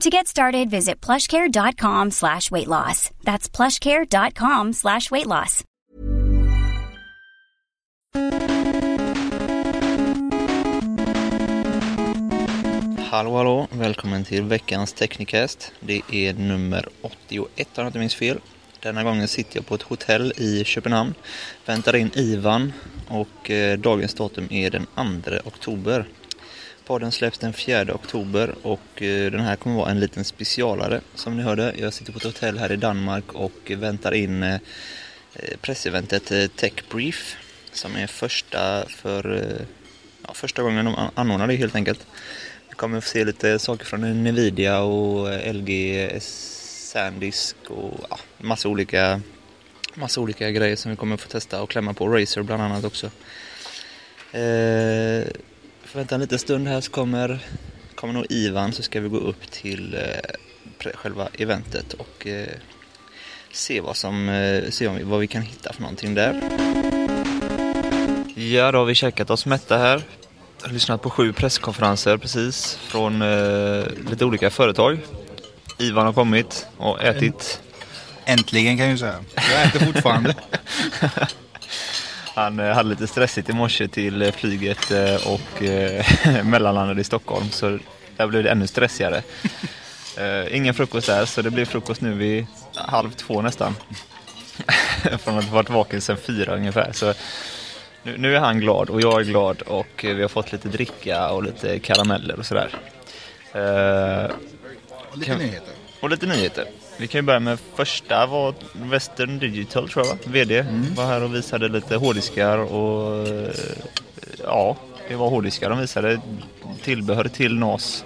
To get started, visit plushcare.com slash weight loss. That's plushcare.com slash weight loss. Hallå hallå, välkommen till veckans Technicast. Det är nummer 81 om jag inte minns fel. Denna gången sitter jag på ett hotell i Köpenhamn, väntar in Ivan och eh, dagens datum är den 2 oktober. Podden släpps den 4 oktober och eh, den här kommer vara en liten specialare som ni hörde. Jag sitter på ett hotell här i Danmark och väntar in eh, eh, presseventet Tech Brief som är första för ja, första gången de anordnar det helt enkelt. Vi kommer få se lite saker från Nvidia och LG Sandisk och ja, massa olika massa olika grejer som vi kommer få testa och klämma på. Razer bland annat också. Eh, får vänta en liten stund här så kommer, kommer nog Ivan så ska vi gå upp till eh, själva eventet och eh, se vad som, eh, se om vad vi kan hitta för någonting där. Ja, då har vi käkat oss mätta här. Jag har lyssnat på sju presskonferenser precis från eh, lite olika företag. Ivan har kommit och ätit. Äntligen kan jag ju säga. Jag äter fortfarande. Han eh, hade lite stressigt i morse till eh, flyget eh, och mellanlandade i Stockholm så där blev det ännu stressigare. Ingen frukost där så det blir frukost nu vid halv två nästan. Från att ha varit vaken sedan fyra ungefär. Så nu, nu är han glad och jag är glad och vi har fått lite dricka och lite karameller och sådär. Och lite Kan- nyheter. och lite nyheter. Vi kan ju börja med första var Western Digital tror jag va? VD var här och visade lite hårddiskar och ja, det var hårddiskar de visade. Tillbehör till NAS.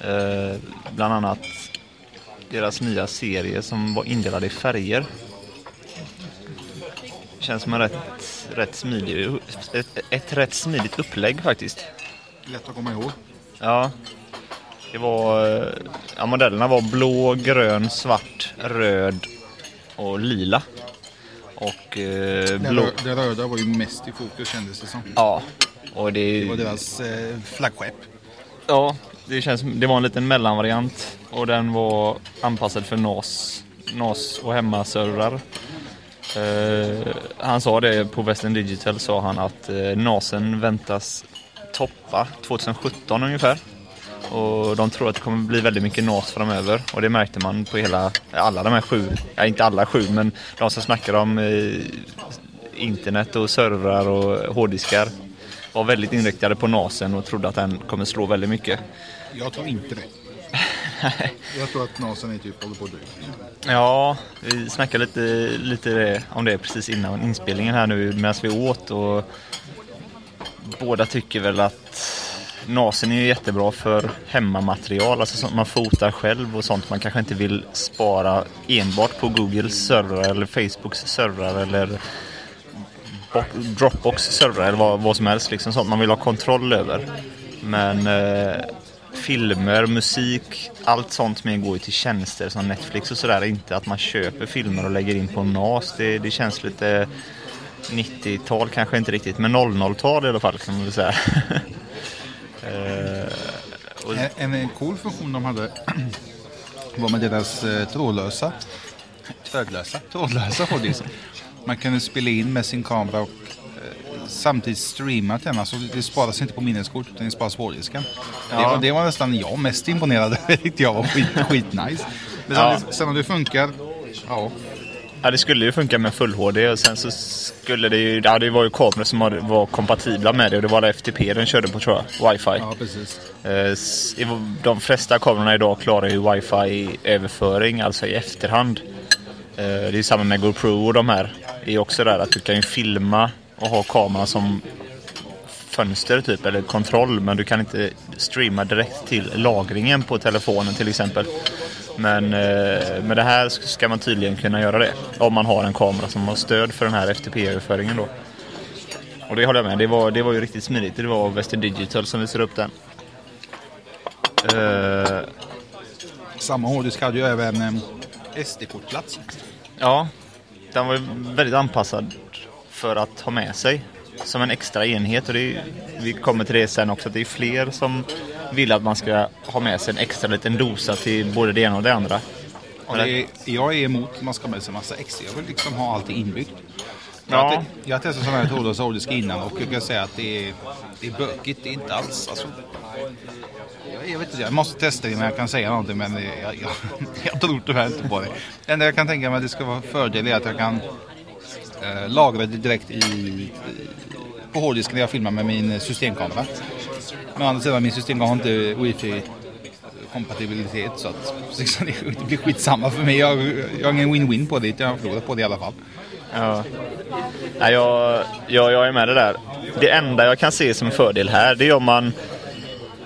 Eh, bland annat deras nya serie som var indelad i färger. Känns som en rätt, rätt smidig, ett, ett rätt smidigt upplägg faktiskt. Lätt att komma ihåg. Ja. Det var, eh, ja, modellerna var blå, grön, svart, röd och lila. Och eh, blå... det röda var ju mest i fokus kändes det som. Ja. Och Det var det, deras eh, flaggskepp. ja, det, känns, det var en liten mellanvariant och den var anpassad för NAS, NAS och hemmaservrar. Eh, han sa det på Western Digital sa han att eh, NASen väntas toppa 2017 ungefär. Och de tror att det kommer bli väldigt mycket NAS framöver. Och det märkte man på hela, alla de här sju, ja inte alla sju, men de som snackar om eh, internet och servrar och hårddiskar var väldigt inriktade på NASen och trodde att den kommer slå väldigt mycket. Jag tror inte det. Jag tror att Nasen är typ håller på att dö. Ja, vi snackade lite, lite om det precis innan inspelningen här nu medan vi åt och båda tycker väl att NASen är ju jättebra för hemmamaterial, alltså sånt man fotar själv och sånt man kanske inte vill spara enbart på Googles servrar eller Facebooks servrar eller Dropbox servrar eller vad, vad som helst, liksom sånt man vill ha kontroll över. Men eh, filmer, musik, allt sånt med går ju till tjänster som Netflix och sådär. Inte att man köper filmer och lägger in på NAS. Det, det känns lite 90-tal kanske inte riktigt, men 00-tal i alla fall kan man väl säga. Eh, och, En, en cool funktion de hade var med deras eh, trådlösa, trådlösa, trådlösa hårddisk. Man kunde spela in med sin kamera och eh, samtidigt streama till den. Alltså det sparas inte på minneskort utan det sparas på hårddisken. Det, Ja. var, det var nästan jag mest imponerad över. Det jag var skit, skitnice. Men sen, Ja. sen om det funkar, ja. Ja, det skulle ju funka med full HD och sen så skulle det ju... Ja, det var ju kameror som var kompatibla med det och det var FTP den körde på tror jag. Wifi. Ja, precis. Eh, de flesta kamerorna idag klarar ju wifi-överföring, alltså i efterhand. Eh, det är samma med GoPro och de här. Det är också där att du kan ju filma och ha kameran som fönster typ, eller kontroll. Men du kan inte streama direkt till lagringen på telefonen till exempel. Men eh, med det här ska man tydligen kunna göra det. Om man har en kamera som har stöd för den här FTP-överföringen då. Och det håller jag med. Det var, det var ju riktigt smidigt. Det var Western Digital som visade upp den. Uh, Samma hårddisk hade ju även um, SD-kortplats. Ja, den var ju väldigt anpassad för att ha med sig som en extra enhet. Och är, vi kommer till det sen också, att det är fler som vill att man ska ha med sig en extra liten dosa till både det ena och det andra. Och det är, jag är emot att man ska ha med sig en massa extra. Jag vill liksom ha allt inbyggt. Ja. Jag, jag har testat sådana här trådlösa hårddiskar innan och jag kan säga att det är, det är bökigt. Det är inte alls... Alltså, jag, vet inte, jag måste testa det innan jag kan säga någonting men jag, jag, jag tror tyvärr inte på det. Det enda jag kan tänka mig att det ska vara fördel är att jag kan eh, lagra det direkt i, på hårddisken när jag filmar med min systemkamera. Men å andra sidan, min systemkamera har inte wifi kompatibilitet så att liksom, det blir skitsamma för mig. Jag, jag har ingen win-win på det, jag har förlorat på det i alla fall. Ja. Nej, jag, jag, jag är med det där. Det enda jag kan se som fördel här det är om man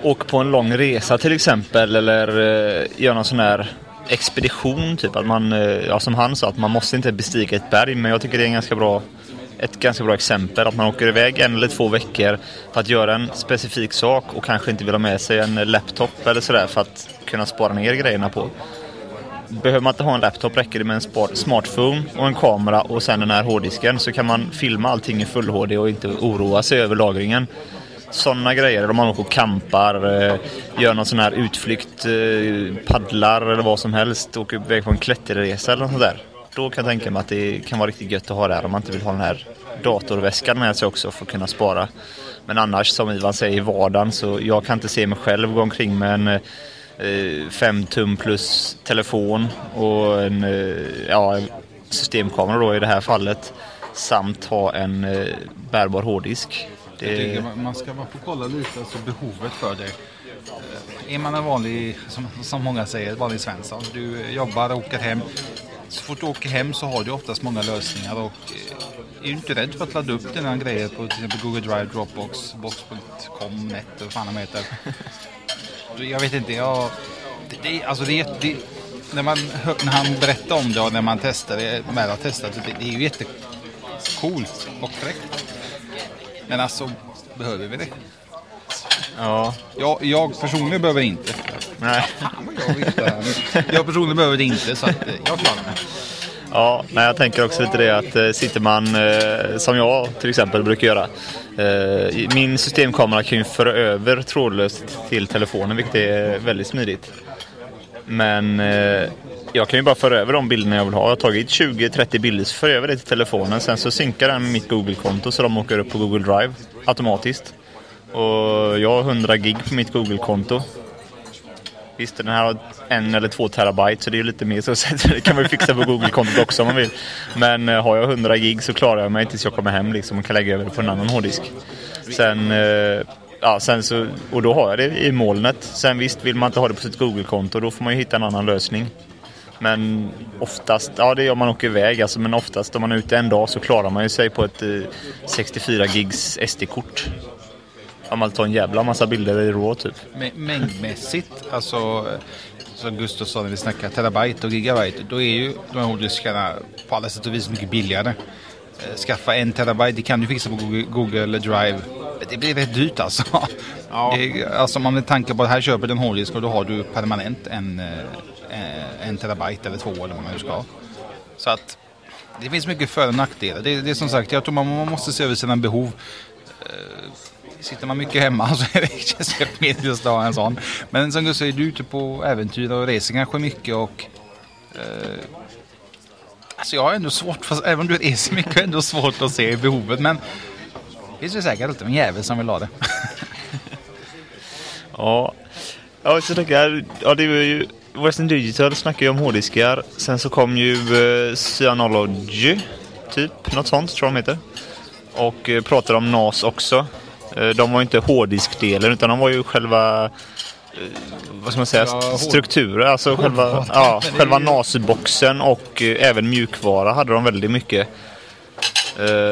åker på en lång resa till exempel eller eh, gör någon sån här expedition typ. Att man, eh, ja, som han sa, att man måste inte bestiga ett berg men jag tycker det är en ganska bra ett ganska bra exempel. Att man åker iväg en eller två veckor för att göra en specifik sak och kanske inte vill ha med sig en laptop eller sådär för att kunna spara ner grejerna på. Behöver man inte ha en laptop räcker det med en smartphone och en kamera och sen den här hårddisken så kan man filma allting i full HD och inte oroa sig över lagringen. Sådana grejer, om man åker och campar, eh, gör någon sån här utflykt, eh, paddlar eller vad som helst, åker iväg på en klätterresa eller något sånt där då kan jag tänka mig att det kan vara riktigt gött att ha det här om man inte vill ha den här datorväskan med sig också för att kunna spara. Men annars som Ivan säger i vardagen så jag kan inte se mig själv gå omkring med en 5 eh, tum plus telefon och en eh, ja, systemkamera då i det här fallet samt ha en eh, bärbar hårddisk. Det... man ska bara få kolla lite alltså behovet för det. Eh, är man en vanlig, som, som många säger, vanlig Svensson. Du jobbar och åker hem så fort du åker hem så har du oftast många lösningar och eh, är du inte rädd för att ladda upp dina grejer på till exempel Google Drive, Dropbox, Box.com, Net och vad fan de heter. Jag vet inte, jag... Det, det, alltså det, det, när, man, när han berättar om det och när man testar det, med att testa det, det är ju jättecoolt och fräckt. Men alltså, behöver vi det? Ja. Jag, jag personligen behöver inte. Nej jag, jag personligen behöver det inte så att eh, jag klarar mig. Ja, men jag tänker också lite det att eh, sitter man eh, som jag till exempel brukar göra. Min systemkamera kan ju föra över trådlöst till telefonen vilket är väldigt smidigt. Men jag kan ju bara föra över de bilderna jag vill ha. Jag har tagit 20-30 bilder så för över det till telefonen. Sen så synkar den med mitt Google-konto så de åker upp på Google Drive automatiskt. Och jag har 100 gig på mitt Google-konto. Visst, den här har en eller två terabyte så det är lite mer så det kan man ju fixa på Google-kontot också om man vill. Men eh, har jag 100 gig så klarar jag mig tills jag kommer hem liksom och kan lägga över det på en annan hårddisk. Sen, eh, ja, sen så, och då har jag det i molnet. Sen visst, vill man inte ha det på sitt Google-konto då får man ju hitta en annan lösning. Men oftast, ja det är om man åker iväg alltså, men oftast om man är ute en dag så klarar man ju sig på ett eh, 64 gigs SD-kort. Man tar en jävla massa bilder i RAW typ. Mängdmässigt, alltså som Gustav sa när vi snackade terabyte och gigabyte, då är ju de här hårddiskarna på alla sätt och vis mycket billigare. Eh, skaffa en terabyte, det kan du fixa på Google, Drive. Det blir rätt dyrt alltså. Ja. Det, alltså om man med tanke på att här köper du en hårddisk och då har du permanent en, eh, en terabyte eller två eller vad man nu ska. Så att det finns mycket för och nackdelar. Det, det är som sagt, jag tror man, man måste se över sina behov. Sitter man mycket hemma så är det känns helt att ha en sån. Men som du säger, du är ute på äventyr och reser kanske mycket och eh, Alltså jag har ändå svårt, fast även om du reser mycket, ändå svårt att se behovet. Men det finns ju säkert alltid en jävel som vill ha det. ja, ja så tänker jag, ja, det var ju Western Digital snackar ju om hårddiskar. Sen så kom ju eh, Cyanology, typ. Något sånt tror jag de heter. Och eh, pratade om NAS också. Eh, de var inte hårddiskdelen utan de var ju själva eh, vad ska man säga, hård- strukturer. Alltså själva, Hårdvara. ja, själva ju- NAS-boxen och eh, även mjukvara hade de väldigt mycket.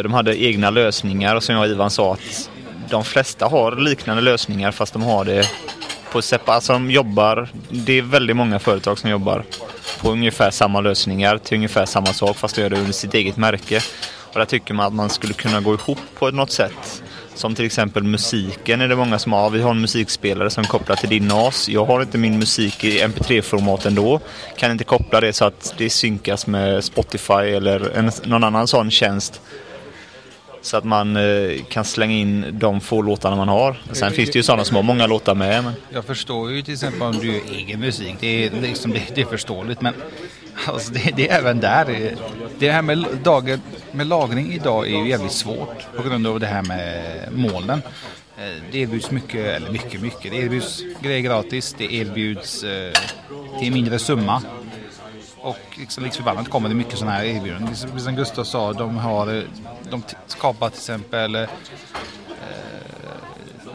De hade egna lösningar och som jag och Ivan sa att de flesta har liknande lösningar fast de har det på separat. Alltså de jobbar, det är väldigt många företag som jobbar på ungefär samma lösningar till ungefär samma sak fast de gör det under sitt eget märke. Och där tycker man att man skulle kunna gå ihop på något sätt. Som till exempel musiken är det många som har. Vi har en musikspelare som kopplar till din NAS. Jag har inte min musik i MP3-format ändå. Kan inte koppla det så att det synkas med Spotify eller en, någon annan sån tjänst. Så att man eh, kan slänga in de få låtarna man har. Sen finns det ju sådana som har många låtar med. Men... Jag förstår ju till exempel om du gör egen musik. Det är, liksom, det, det är förståeligt. Men alltså, det, det är även där. det- här med, dagen, med lagring idag är ju jävligt svårt på grund av det här med molnen. Eh, det erbjuds mycket, eller mycket, mycket. Det erbjuds grejer gratis. Det erbjuds eh, till en mindre summa. Och liksom, likt förbannat kommer det mycket sådana här erbjudanden. Liksom- Som Gustav sa, de har eh, de skapar till exempel eh,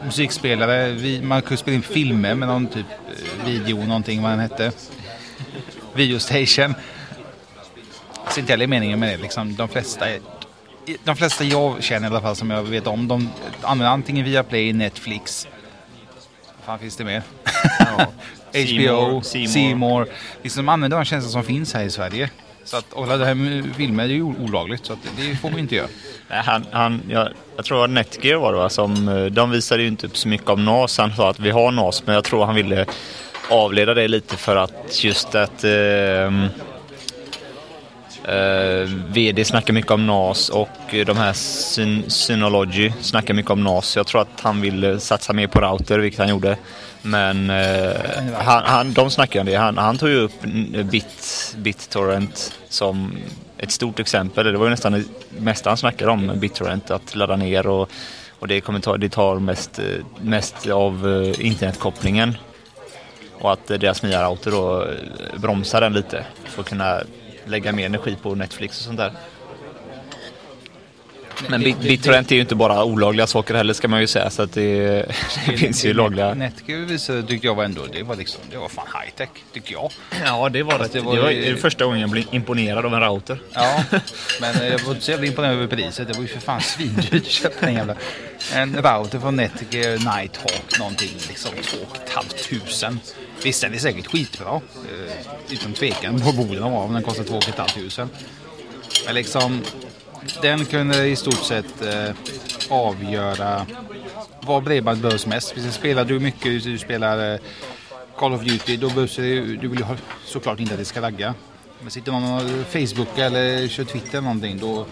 musikspelare. Vi, man kunde spela in filmer med någon typ eh, video, någonting vad den hette. Videostation. Så inte heller meningen med det. Liksom, de flesta de flesta jag känner i alla fall som jag vet om, de använder antingen Viaplay, Netflix. Vad fan finns det mer? HBO, Seymour. Liksom, de använder de tjänster som finns här i Sverige. Så att, och det här med filmer är ju olagligt så det får vi inte göra. Nej, Han, han, jag, jag tror att Netgear var det va? Som, eh, de visade ju inte upp så mycket om NAS. Han sa att vi har NAS men jag tror han ville avleda det lite för att just att eh, eh, VD snackar mycket om NAS och de här Syn- Synology snackar mycket om NAS. Jag tror att han ville satsa mer på router, vilket han gjorde. Men eh, han, han, de snackar om det. Han, han tog ju upp Bit, BitTorrent som ett stort exempel. Det var ju nästan det mesta han snackade om, BitTorrent, att ladda ner och, och det, kommer ta, det tar mest, eh, mest av eh, internetkopplingen. Och att eh, deras nya router då eh, bromsar den lite för att kunna lägga mer energi på Netflix och sånt där. Men Bit- BitTorrent är ju inte bara olagliga saker heller ska man ju säga så att det, det finns ju lagliga. Netgear visade tyckte jag var ändå, det var liksom, det var fan high tech tycker jag. Ja det var Fast det. det Det var var, ju- första gången jag blev imponerad av en router. Ja, men jag var inte så jävla imponerad över priset. Det var ju för fan svindyrt att köpa den jävla. En router från Netgear Nighthawk någonting liksom 2 500. Visst den är säkert skitbra. eh, Utan tvekan på borden av men den kostar 2 500. Men liksom den kunde i stort sett eh, avgöra var bredband behövs mest. Precis, spelar du mycket, du spelar eh, Call of Duty, då behövs det, du vill ju såklart inte att det ska lagga. Men sitter någon och Facebook eller kör Twitter eller någonting, då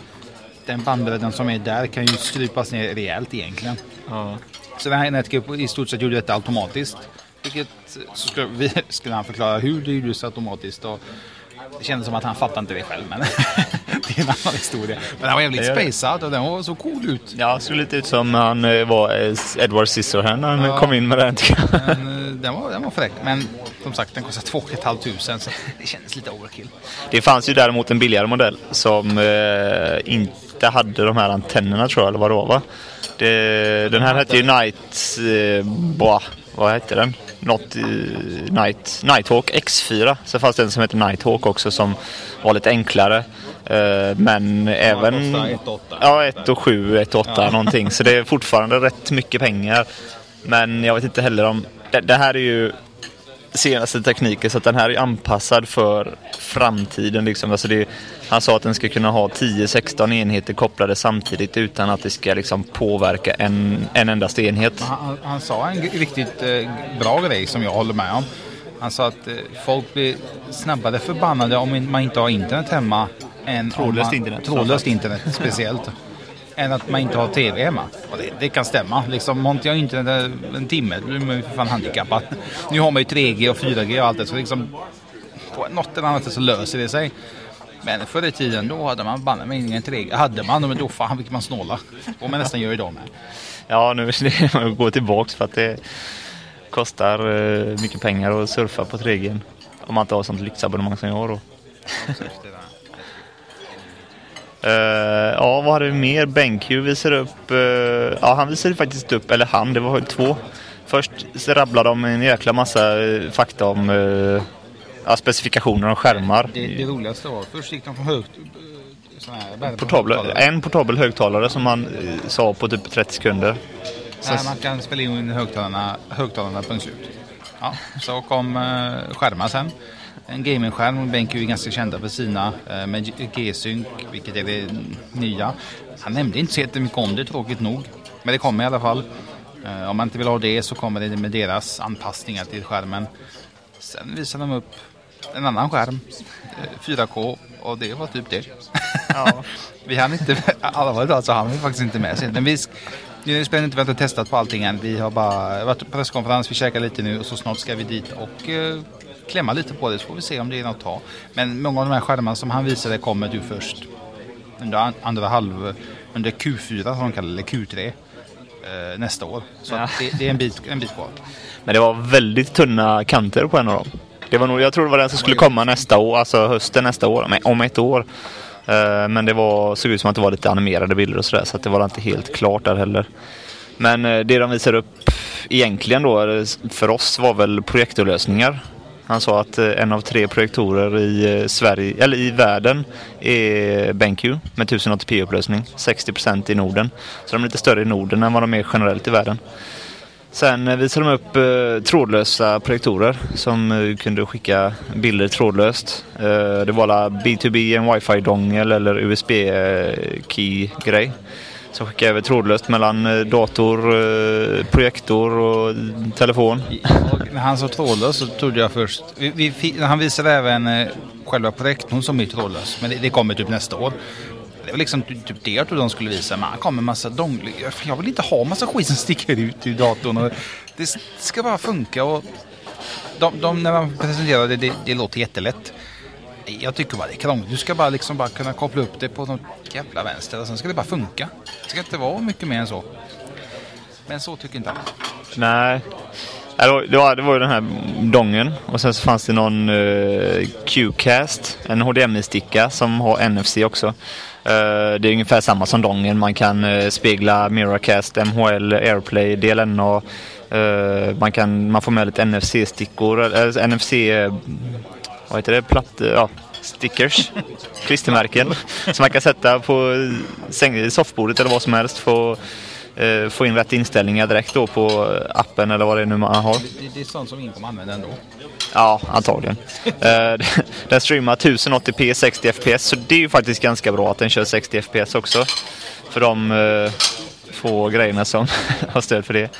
den bandbredden som är där kan ju strypas ner rejält egentligen. Så den här Netgear i stort sett gjorde detta automatiskt. Vilket så skulle, vi, skulle han förklara hur det gjordes automatiskt. Och det kändes som att han fattade inte det själv, men det är en annan historia. Men den var jävligt spacad och den var så cool ut. Ja, såg lite ut som han eh, var eh, Edward Scissorhands när han Ja. kom in med den. Men, eh, den, var, den var fräck. Men som sagt, den kostar 2 500 så det kändes lite overkill. Det fanns ju däremot en billigare modell som eh, inte hade de här antennerna tror jag, eller vad det var va? Det, den här hette ju Night... Eh, vad hette den? Något, eh, Night, Nighthawk X4. Så fanns det en som hette Nighthawk också som var lite enklare. Eh, men även... kostar 1 8. Ja, 1 och 7, 1 och 8 någonting. Så det är fortfarande rätt mycket pengar. Men jag vet inte heller om... Det, det här är ju senaste tekniken så att den här är anpassad för framtiden. Liksom. Alltså det, han sa att den ska kunna ha 10-16 enheter kopplade samtidigt utan att det ska liksom påverka en, en endast enhet. Han, han, sa en riktigt eh, bra grej som jag håller med om. Han sa att eh, folk blir snabbare förbannade om man inte har internet hemma. Än Trådlöst man, internet, Trådlöst internet speciellt. än att man inte har tv hemma. Det, det kan stämma. Liksom, har jag internet en timme, då är man ju för fan handikappad. Nu har man ju 3G och 4G och allt det. Så liksom, på något eller annat sätt så löser det sig. Men förr i tiden då hade man banne mig ingen 3G. Hade man, men då fan fick man snåla. Och man nästan gör idag med. Ja, nu det att gå tillbaks för att det kostar eh, mycket pengar att surfa på 3G. Om man inte har sånt lyxabonnemang som jag har då. Uh, ja, vad hade vi mer? BenQ visar upp... Uh, ja, han visade faktiskt upp, eller han, det var två. Först rabblade de en jäkla massa uh, fakta om ja, specifikationer och skärmar. Det, det roligaste var, först gick de från högt... Portabla, en portabel högtalare som man sa på typ 30 sekunder. Nej, man kan spela in högtalarna, högtalarna punkt slut. Ja, så kom uh, skärmar sen. En gamingskärm, BenQ är ganska kända för sina uh, med G-Sync, vilket är det nya. Han nämnde inte så jättemycket om det, tråkigt nog. Men det kommer i alla fall. Uh, om man inte vill ha det så kommer det med deras anpassningar till skärmen. Sen visar de upp en annan skärm, 4K, och det var typ det. Ja. vi hann inte, alla var idag så hann vi faktiskt inte med. Men vi, nu spelar inte vi har inte testat på allting än. Vi har bara varit på presskonferens, vi käkar lite nu och så snart ska vi dit och eh, klämma lite på det så får vi se om det är något att ta. Men många av de här skärmarna som han visade kommer du först under andra halv, under Q4 som de kallar det, eller Q3 eh, nästa år. Så ja. det, det, är en bit, en bit kvar. Men det var väldigt tunna kanter på en av dem. Det var nog, jag tror det var den som skulle komma nästa år, alltså hösten nästa år, om ett år. Eh, men det var, såg ut som att det var lite animerade bilder och sådär så att det var inte helt klart där heller. Men eh, det de visar upp egentligen då för oss var väl projektorlösningar. Han sa att eh, en av tre projektorer i eh, Sverige, eller i världen är BenQ med 1080p-upplösning. 60% i Norden. Så de är lite större i Norden än vad de är generellt i världen. Sen eh, visade de upp eh, trådlösa projektorer som eh, kunde skicka bilder trådlöst. Eh, det var alla B2B, en wifi-dongel eller USB-key-grej. Så som jag över trådlöst mellan eh, dator, eh, projektor och telefon. när han sa trådlös så trodde jag först... Vi, vi, han visade även eh, själva projektorn som är trådlös. Men det, det kommer typ nästa år. Det var liksom typ det jag trodde de skulle visa. Men han kom med massa donglar. Jag vill inte ha massa skit som sticker ut ur datorn. Och det ska bara funka. Och de, de, när man presenterade det, det, det låter jättelätt. Jag tycker bara det är krångligt. Du ska bara liksom bara kunna koppla upp det på något jävla vänster och sen ska det bara funka. Det ska inte vara mycket mer än så. Men så tycker inte jag. Nej. Äh, det var, det var ju den här dongen och sen så fanns det någon uh, Qcast, en HDMI-sticka som har NFC också. Uh, det är ungefär samma som dongen. Man kan uh, spegla Miracast, MHL, Airplay, DLNA. Uh, man, kan, man får med lite NFC-stickor, eller NFC, vad heter det, platt, ja, stickers, klistermärken som man kan sätta på säng, soffbordet eller vad som helst. Få, eh, få in rätt inställningar direkt då på appen eller vad det är nu man har. Det, det är sånt som Incom använder ändå? Ja, antagligen. eh, den streamar 1080p 60 fps så det är ju faktiskt ganska bra att den kör 60 fps också. För de eh, få grejerna som har stöd för det.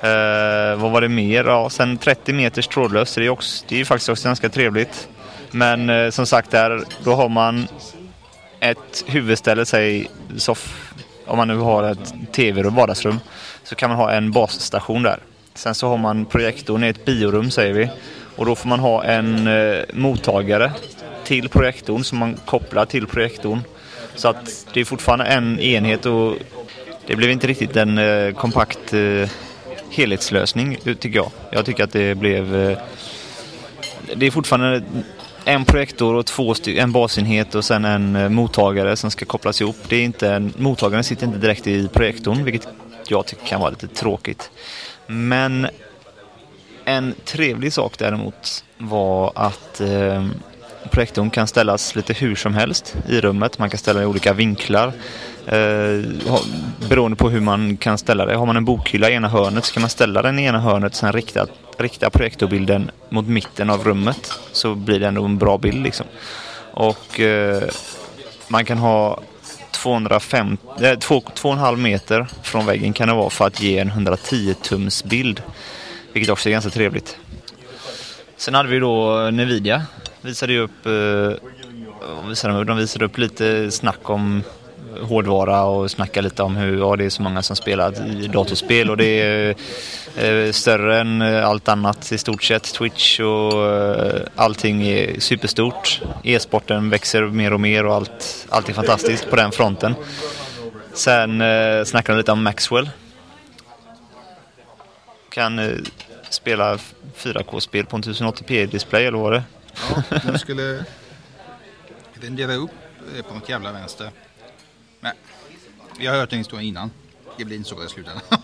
Eh, vad var det mer? Ja, sen 30 meters trådlöst. Det är, också, det är faktiskt också ganska trevligt. Men eh, som sagt där, då har man ett huvudställe, säg soff, om man nu har ett tv och vardagsrum, så kan man ha en basstation där. Sen så har man projektorn i ett biorum säger vi. Och då får man ha en eh, mottagare till projektorn som man kopplar till projektorn. Så att det är fortfarande en enhet och det blev inte riktigt en eh, kompakt eh, helhetslösning tycker jag. Jag tycker att det blev... Eh, det är fortfarande en projektor och två en basenhet och sen en eh, mottagare som ska kopplas ihop. Det är inte en, mottagaren sitter inte direkt i projektorn, vilket jag tycker kan vara lite tråkigt. Men en trevlig sak däremot var att eh, projektorn kan ställas lite hur som helst i rummet. Man kan ställa i olika vinklar. Eh, beroende på hur man kan ställa det. Har man en bokhylla i ena hörnet så kan man ställa den i ena hörnet och sen rikta, rikta projektorbilden mot mitten av rummet. Så blir det ändå en bra bild liksom. Och eh, man kan ha 250, eh, 2,5 meter från väggen kan det vara för att ge en 110 tums bild. Vilket också är ganska trevligt. Sen hade vi då Nvidia. Visade ju upp, eh, visade, de visade upp lite snack om hårdvara och snacka lite om hur ja, det är så många som spelar i datorspel och det är eh, större än allt annat i stort sett. Twitch och eh, allting är superstort. E-sporten växer mer och mer och allt, allt är fantastiskt på den fronten. Sen eh, snackade de lite om Maxwell. Kan, eh, spela 4K-spel på en 1080p-display eller vad var det? Ja, den skulle rendera upp på något jävla vänster. Men vi har hört den historien innan. Det blir inte så bra i slutändan.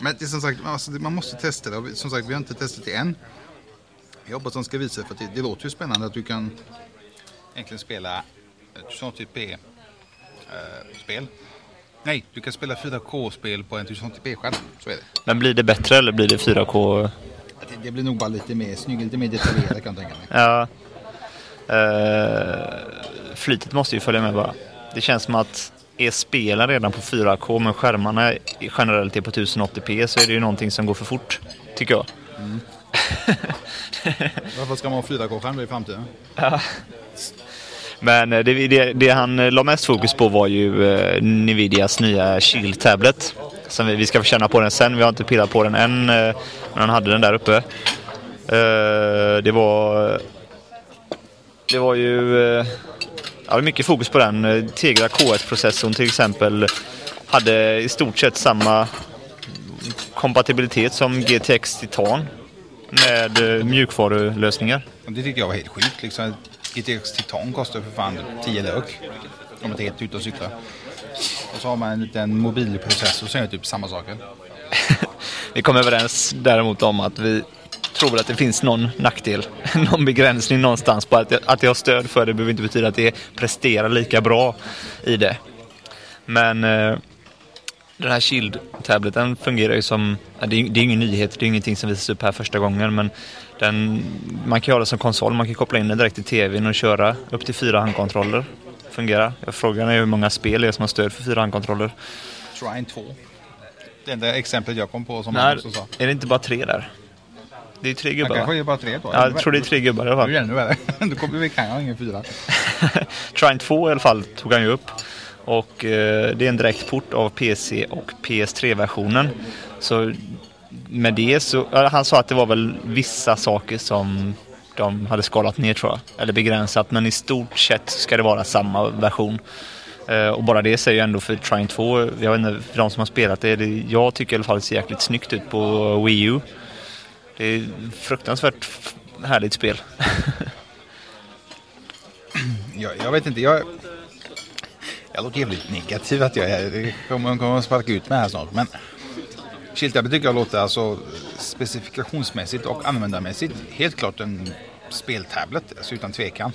Men det är som sagt, alltså, man måste testa det. Som sagt, vi har inte testat det än. Jag hoppas de ska visa för att det, det låter ju spännande att du kan egentligen spela ett 1080p-spel. eh, Nej, du kan spela 4K-spel på en 1080p-skärm. Så är det. Men blir det bättre eller blir det 4K? Det, det blir nog bara lite mer snyggt, lite mer detaljerat kan jag tänka mig. Ja. Uh, flytet måste ju följa med bara. Det känns som att är spelen redan på 4K men skärmarna generellt är på 1080p så är det ju någonting som går för fort. Tycker jag. Varför ska man ha 4K-skärm i framtiden? Men eh, det, det, det han eh, la mest fokus på var ju eh, Nvidias nya Shield Tablet. Som vi, vi ska få känna på den sen. Vi har inte pillat på den än. Eh, men han hade den där uppe. Eh, det var... Det var ju... Ja, mycket fokus på den. Eh, Tegra K1-processorn till exempel hade i stort sett samma kompatibilitet som GTX Titan med eh, mjukvarulösningar. Det tyckte jag var helt sjukt. Liksom. GTX Titan kostar för fan 10 lök. Om man inte är helt ute och cyklar. Och så har man en liten mobilprocessor som gör typ samma saker. Vi kom överens däremot om att vi tror att det finns någon nackdel, någon begränsning någonstans på att jag, att jag har stöd för det behöver inte betyda att det presterar lika bra i det. Men eh, den här Shield-tableten fungerar ju som, det är, det är ingen nyhet, det är ingenting som visas upp här första gången men den, man kan ha det som konsol, man kan koppla in den direkt till tvn och köra upp till fyra handkontroller. Fungerar. Frågan är hur många spel det är som har stöd för fyra handkontroller. Trine 2. Det enda exemplet jag kom på som Nej, han också sa. är det inte bara tre där? Det är tre Han gubbar va? kanske är bara tre då. Ja, jag tror det är tre gubbar i alla Det är fall. ännu värre. Då kommer vi kan ingen fyra. Trine 2 i alla fall tog han ju upp. Och eh, det är en direkt port av PC och PS3-versionen. Så med det så, han sa att det var väl vissa saker som de hade skalat ner tror jag. Eller begränsat, men i stort sett ska det vara samma version. Eh, och bara det säger ju ändå för Trine 2, jag vet inte, för de som har spelat det, det jag tycker i alla fall det ser jäkligt snyggt ut på Wii U. Det är fruktansvärt härligt spel. Jag, jag vet inte, jag... Jag låter jävligt negativ att jag är. Det kommer, kommer att sparka ut mig här snart. Men Shieldtablet tycker jag låter alltså specifikationsmässigt och användarmässigt helt klart en speltablet, alltså utan tvekan.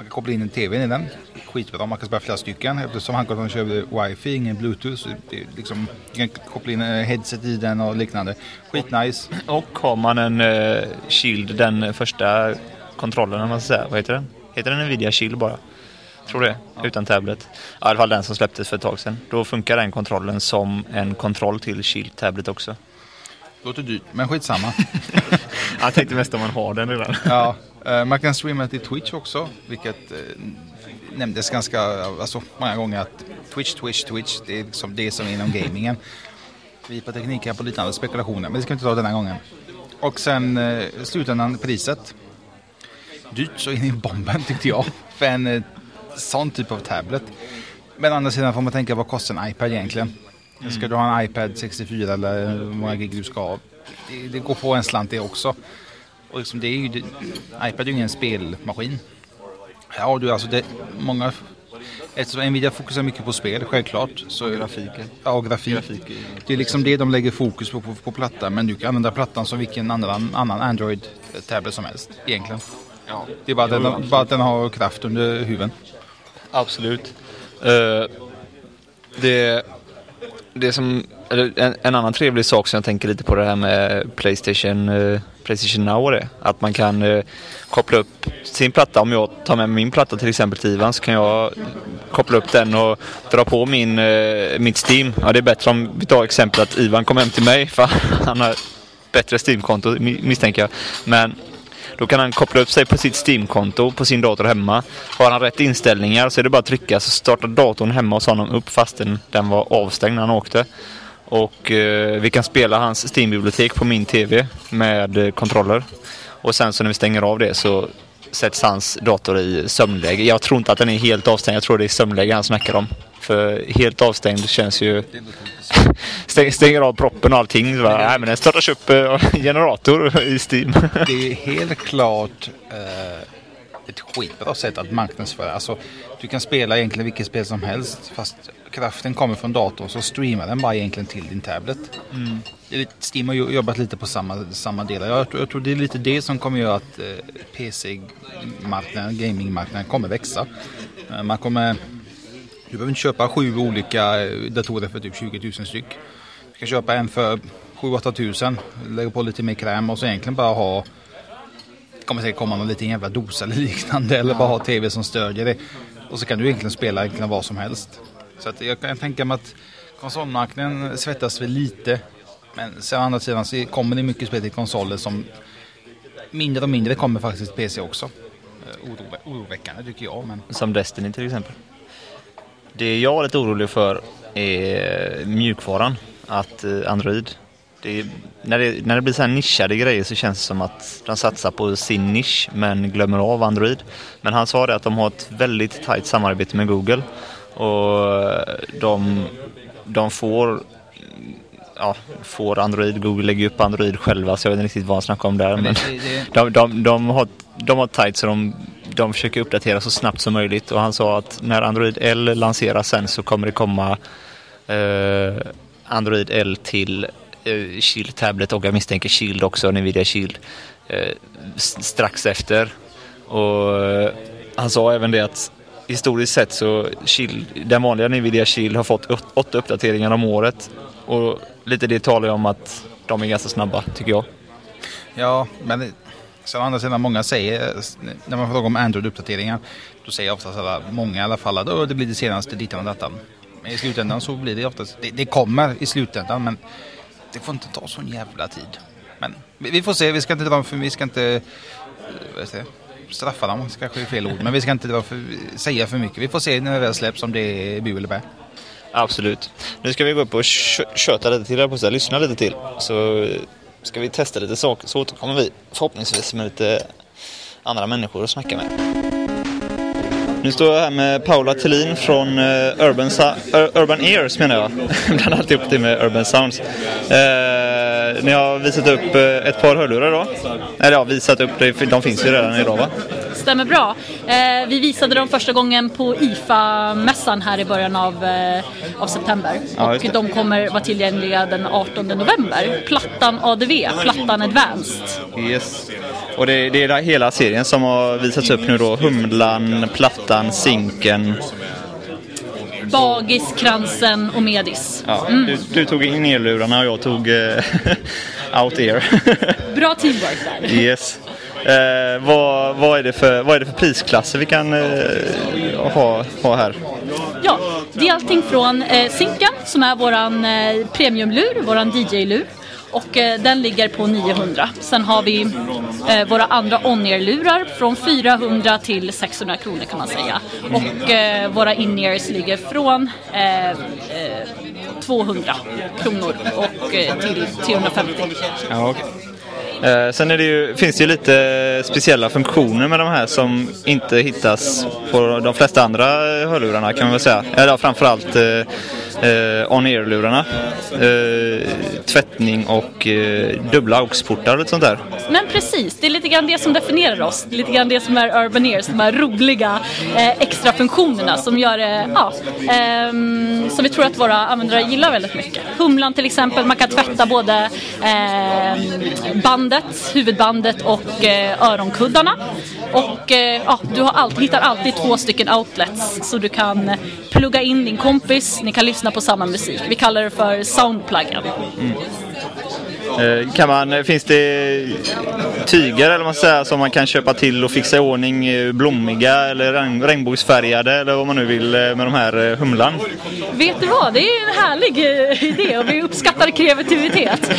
Man kan koppla in en TV i den. Skitbra, man kan spela flera stycken eftersom handkontrollen kör wifi, ingen bluetooth. Liksom, man kan koppla in eh, headset i den och liknande. Skitnice. Och har man en eh, Shield, den första kontrollen, man säga, vad heter den? Heter den Nvidia Shield bara? Tror det, utan tablet. Ja, I alla fall den som släpptes för ett tag sedan. Då funkar den kontrollen som en kontroll till Shield Tablet också. Låter dyrt, men skitsamma. Jag tänkte mest om man har den redan. Ja, man kan streama till Twitch också, vilket eh, nämndes ganska alltså, många gånger att Twitch, Twitch, Twitch, det är liksom det som är inom gamingen. Vi på Teknik här på liknande spekulationer, men det ska vi inte ta denna gången. Och sen eh, slutändan priset. Dyrt så in i bomben tyckte jag, för en eh, sån typ av tablet. Men å andra sidan får man tänka, vad kostar en iPad egentligen? Ska du ha en iPad 64 eller hur många gig du ska ha? Det, det går på en slant det också. Och liksom det är ju, det, iPad är ju ingen spelmaskin. Har du alltså det, många... Eftersom Nvidia fokuserar mycket på spel, självklart. Så, och grafiken. Ja, och grafik. Det är liksom det de lägger fokus på, på på plattan. Men du kan använda plattan som vilken annan, annan Android-tablet som helst, egentligen. Det är bara, den, bara att den har kraft under huven. Absolut. Eh, det, det som, en, en annan trevlig sak som jag tänker lite på det här med Playstation, eh, Playstation Now och det. Att man kan eh, koppla upp sin platta. Om jag tar med min platta till exempel till Ivan så kan jag koppla upp den och dra på min, eh, mitt Steam. Ja, det är bättre om vi tar exempel att Ivan kommer hem till mig för han har bättre Steam-konto misstänker jag. Men då kan han koppla upp sig på sitt Steam-konto på sin dator hemma. Har han rätt inställningar så är det bara att trycka så startar datorn hemma hos honom upp fastän den var avstängd när han åkte. Och eh, vi kan spela hans Steam-bibliotek på min TV med eh, kontroller. Och sen så när vi stänger av det så sätts hans dator i sömnläge. Jag tror inte att den är helt avstängd. Jag tror det är sömnläge han snackar om. För helt avstängd känns ju... Stäng, stänger av proppen och allting. Va? Nej, men den startas upp eh, generator i Steam. Det är helt klart eh, ett skitbra sätt att marknadsföra. Alltså, du kan spela egentligen vilket spel som helst fast kraften kommer från datorn så streamar den bara egentligen till din tablet. Mm. Steam har jobbat lite på samma, samma delar. Jag, jag, tror det är lite det som kommer göra att eh, PC-marknaden, gamingmarknaden kommer växa. Eh, man kommer du behöver inte köpa sju olika eh, datorer för typ 20 000 styck. Du kan köpa en för 7-8 tusen, lägga på lite mer kräm och så egentligen bara ha det kommer säkert komma någon liten jävla dosa eller liknande eller bara ha tv som stödjer det. Och så kan du egentligen spela egentligen vad som helst. Så att jag kan tänka mig att konsolmarknaden svettas väl lite. Men sen å andra sidan så kommer det mycket spel till konsoler som mindre och mindre kommer faktiskt till PC också. Eh, Oro, oroväckande tycker jag. Men... Som Destiny till exempel. Det jag är lite orolig för är mjukvaran. Att eh, Android det, när, det, när det blir så här nischade grejer så känns det som att de satsar på sin nisch men glömmer av Android. Men han sa det att de har ett väldigt tajt samarbete med Google och de, de får ja, får Android, Google lägger upp Android själva så jag vet inte riktigt vad han snackar om där. Men, de, de, de, har, de har tajt så de, de försöker uppdatera så snabbt som möjligt och han sa att när Android L lanseras sen så kommer det komma eh, Android L till eh, Shield Tablet och jag misstänker Shield också, Nvidia Shield eh, strax efter. Och eh, han sa även det att historiskt sett så Chill, den vanliga Nvidia Shield har fått åtta uppdateringar om året. Och lite det talar ju om att de är ganska snabba, tycker jag. Ja, men Sen å andra sidan, många säger, när man frågar om Android-uppdateringar, då säger oftast alla, många i alla fall att det blir det senaste dittan och dattan. Men i slutändan så blir det oftast, det, det, kommer i slutändan men det får inte ta sån jävla tid. Men vi, vi får se, vi ska inte dra för, vi ska inte, vad säger, straffa dem, kanske är fel ord, men vi ska inte för, säga för mycket. Vi får se när det väl släpps om det är bu eller bä. Absolut. Nu ska vi gå upp och köta lite till, på så lyssna lite till. Så eh, ska vi testa lite saker så återkommer vi förhoppningsvis med lite andra människor att snacka med. Nu står jag här med Paula Tillin från eh, Urban, uh, Urban Ears menar jag. Bland alltihop det med Urban Sounds. Uh, ni har visat upp uh, ett par hörlurar idag. Eller ja, visat upp, de finns ju redan idag va? Stämmer bra. Eh, vi visade dem första gången på IFA-mässan här i början av, eh, av september. Ja, och de kommer vara tillgängliga den 18 november. Plattan ADV, plattan Advanced. Yes. Och det, det, är hela serien som har visats upp nu då. Humlan, Plattan, Zinken. Bagis, Kransen och Medis. Ja, mm. du, du, tog in elurarna och jag tog uh, out ear. Bra teamwork där. Yes. Eh, vad, vad, är det för, vad är det för prisklasser vi kan eh, ha, ha här? Ja, det är allting från eh, Zinken som är våran eh, premiumlur, våran DJ-lur. Och eh, den ligger på 900. Sen har vi eh, våra andra on-ear-lurar från 400 till 600 kronor kan man säga. Och eh, våra in-ears ligger från 200 eh, eh kronor och eh, till 350. Ja, okay. Eh, sen det ju, finns det ju lite speciella funktioner med de här som inte hittas på de flesta andra hörlurarna kan man väl säga. Eller framförallt eh, eh, on-ear-lurarna. Eh, tvättning och eh, dubbla aux-portar och sånt där. Men precis, det är lite grann det som definierar oss. Det är lite grann det som är Urban Ears, de här roliga eh, extra funktionerna som gör det, ja, eh, som vi tror att våra användare gillar väldigt mycket. Humlan till exempel, man kan tvätta både eh, bandet, huvudbandet och eh, öronkuddarna. Och eh, ja, du har alltid, hittar alltid två stycken outlets så du kan plugga in din kompis, ni kan lyssna på samma musik. Vi kallar det för soundpluggen. Mm. Eh, kan man, finns det tyger eller man säger, som man kan köpa till och fixa i ordning eh, blommiga eller regnbågsfärgade eller vad man nu vill eh, med de här humlan? Vet du vad, det är en härlig idé och vi uppskattar kreativitet.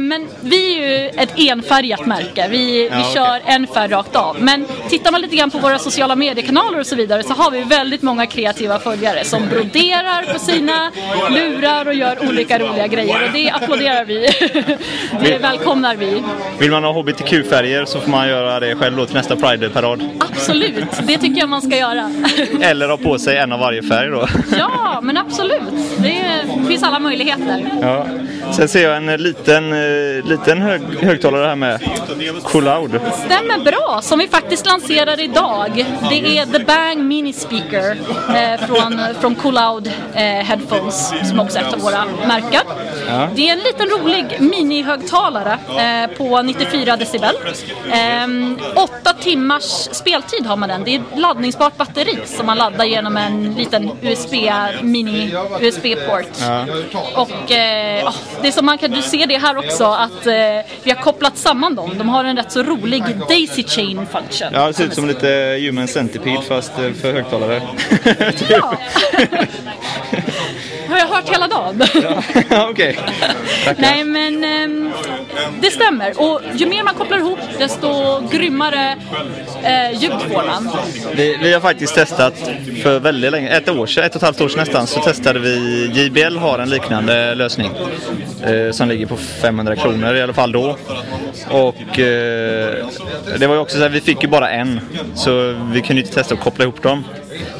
Men vi är ju ett enfärgat märke. Vi, ja, vi kör okay. en färg rakt av. Men tittar man lite grann på våra sociala mediekanaler och så vidare så har vi väldigt många kreativa följare som broderar på sina lurar och gör olika roliga grejer och det applåderar vi det välkomnar vi. Vill man ha HBTQ-färger så får man göra det själv då till nästa Pride-parad. Absolut, det tycker jag man ska göra. Eller ha på sig en av varje färg då. Ja, men absolut. Det finns alla möjligheter. Ja. Sen ser jag en liten, eh, liten hög, högtalare här med Cooloud. Stämmer bra, som vi faktiskt lanserar idag. Det är The Bang Mini Speaker eh, från, från Cooloud eh, Headphones som också är ett av våra märken. Ja. Det är en liten rolig minihögtalare eh, på 94 decibel. Ehm, åtta timmars speltid har man den. Det är laddningsbart batteri som man laddar genom en liten USB mini USB-port. Ja. Och eh, ja, det är som man kan, du ser det här också att eh, vi har kopplat samman dem. De har en rätt så rolig daisy chain function. Ja, det ser ut som lite human centipede fast eh, för högtalare. Ja. har jag hört hela dagen. Ja, Okej. Nej men ehm, det stämmer. Och ju mer man kopplar ihop desto grymmare eh, ljud får man. Vi, vi har faktiskt testat för väldigt länge, ett år sedan, ett och ett halvt år sedan nästan, så testade vi, JBL har en liknande lösning eh, som ligger på 500 kronor i alla fall då. Och eh, det var ju också så här, vi fick ju bara en, så vi kunde inte testa att koppla ihop dem.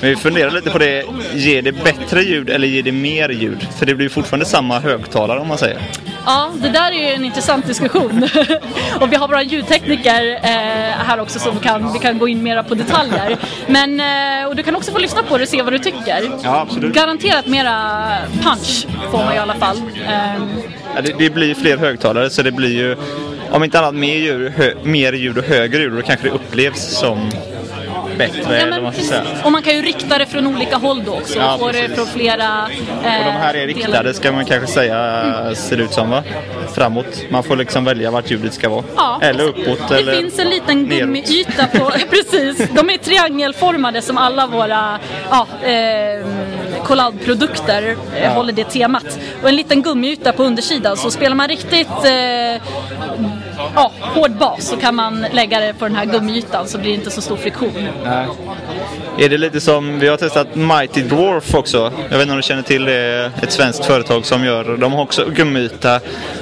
Men vi funderar lite på det, ger det bättre ljud eller ger det mer ljud? För det blir ju fortfarande samma högtalare om man säger. Ja, det där är ju en intressant diskussion. och vi har våra ljudtekniker eh, här också som kan, vi kan gå in mera på detaljer. Men, eh, och du kan också få lyssna på det och se vad du tycker. Ja, absolut. Garanterat mera punch får man i alla fall. Ehm, Ja, det, det blir fler högtalare så det blir ju om inte annat mer ljud, hö, mer ljud och högre ljud och då kanske det upplevs som bättre. Ja, men man. Och man kan ju rikta det från olika håll då också. Ja, Få det från flera eh, Och de här är riktade ska man kanske säga ser det ut som va? Framåt. Man får liksom välja vart ljudet ska vara. Ja. Eller uppåt Det eller finns en liten gummiyta på, precis. De är triangelformade som alla våra ja, eh, Collab-produkter eh, håller det temat. Och en liten gummiyta på undersidan så spelar man riktigt eh, ja, hård bas så kan man lägga det på den här gummiytan så blir det inte så stor friktion. Nej. Är det lite som, vi har testat Mighty Dwarf också. Jag vet inte om du känner till det, ett svenskt företag som gör, de har också gummiyta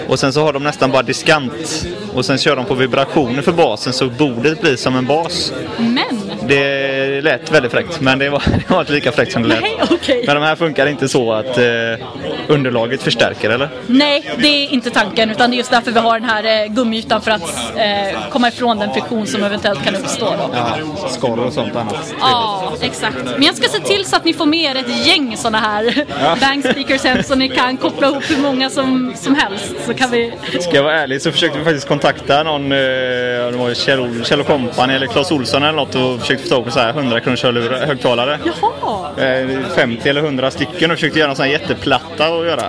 och sen så har de nästan bara diskant och sen kör de på vibrationer för basen så bordet blir som en bas. Men, Det lät väldigt fräckt men det var, det var inte lika fräckt som det lät. nej okej. Men de här funkar inte så att eh, underlaget förstärker eller? Nej, det är inte tanken utan det är just därför vi har den här eh, gummiytan för att eh, komma ifrån den friktion som eventuellt kan uppstå. Då. Ja, skorr och sånt annat. Ja, exakt. Men jag ska se till så att ni får med er ett gäng sådana här bang speakers hem så ni kan koppla ihop hur många som, som helst. Så kan vi... Ska jag vara ärlig så försökte vi faktiskt kontakta någon, eh, det var Kjell, Kjell Company eller Clas Olsson eller något och försökte få tag på så här 100 kronors högtalare. Jaha! Eh, 50 eller 100 stycken och försökte göra en sån här jätteplatta att göra.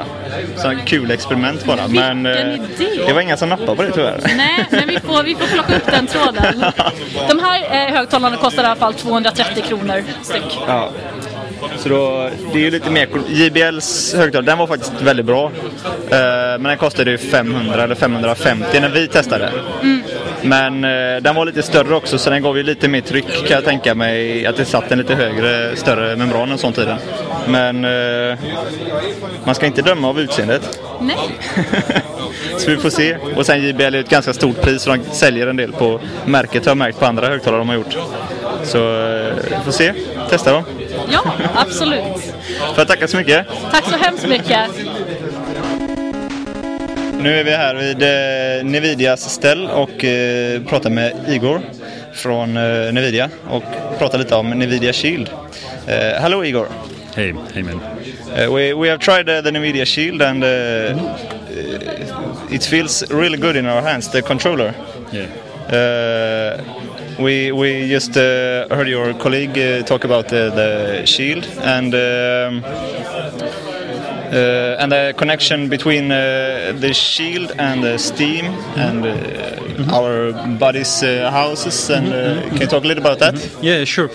Sån kul experiment bara. Men eh, Vilken idé. det var inga som nappade på det tyvärr. Nej, men vi får, vi får plocka upp den tråden. De här eh, högtalarna kostar i alla fall 230 kronor styck. Ja. Så då, det är ju lite mer. JBLs högtalare, den var faktiskt väldigt bra. Eh, men den kostade ju 500 eller 550 när vi testade. Men eh, den var lite större också så den gav ju lite mer tryck kan jag tänka mig. Att det satt en lite högre, större membran en sån tiden. Men eh, man ska inte döma av utseendet. Nej. så vi får se. Och sen JBL är ett ganska stort pris så de säljer en del på märket har jag märkt på andra högtalare de har gjort. Så eh, vi får se. Testa dem. Ja, absolut. Får jag tacka så mycket. Tack så hemskt mycket. Nu är vi här vid eh, Nvidias ställ och eh, pratar med Igor från eh, Nvidia och pratar lite om Nvidia Shield. Uh, hello Igor. Hey, hey man. Uh, we, we have tried uh, the Nvidia Shield and uh, uh, it feels really good in our hands, the controller. Yeah. We we just uh, heard your colleague uh, talk about the, the shield and um, uh, and the connection between uh, the shield and the Steam and uh, our buddies' uh, houses. And uh, can you talk a little about that? Yeah, sure.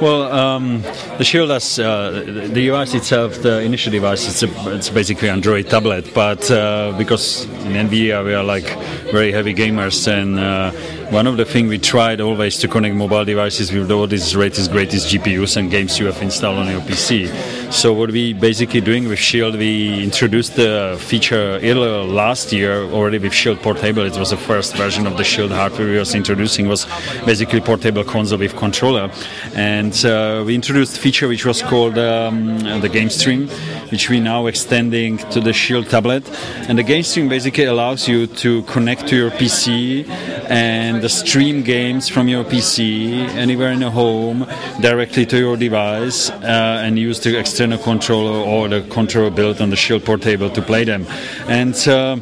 Well, um, the Shield has uh, the device itself, the initial device, it's, a, it's basically Android tablet. But uh, because in NVIDIA we are like very heavy gamers, and uh, one of the things we tried always to connect mobile devices with all these latest, greatest GPUs and games you have installed on your PC. So what we basically doing with Shield, we introduced the feature earlier last year already with Shield Portable. It was the first version of the Shield hardware we was introducing was basically portable console with controller, and uh, we introduced a feature which was called um, the Game Stream, which we now extending to the Shield tablet. And the Game Stream basically allows you to connect to your PC and stream games from your PC anywhere in the home directly to your device uh, and use the external controller or the controller built on the Shield Portable to play them. And uh,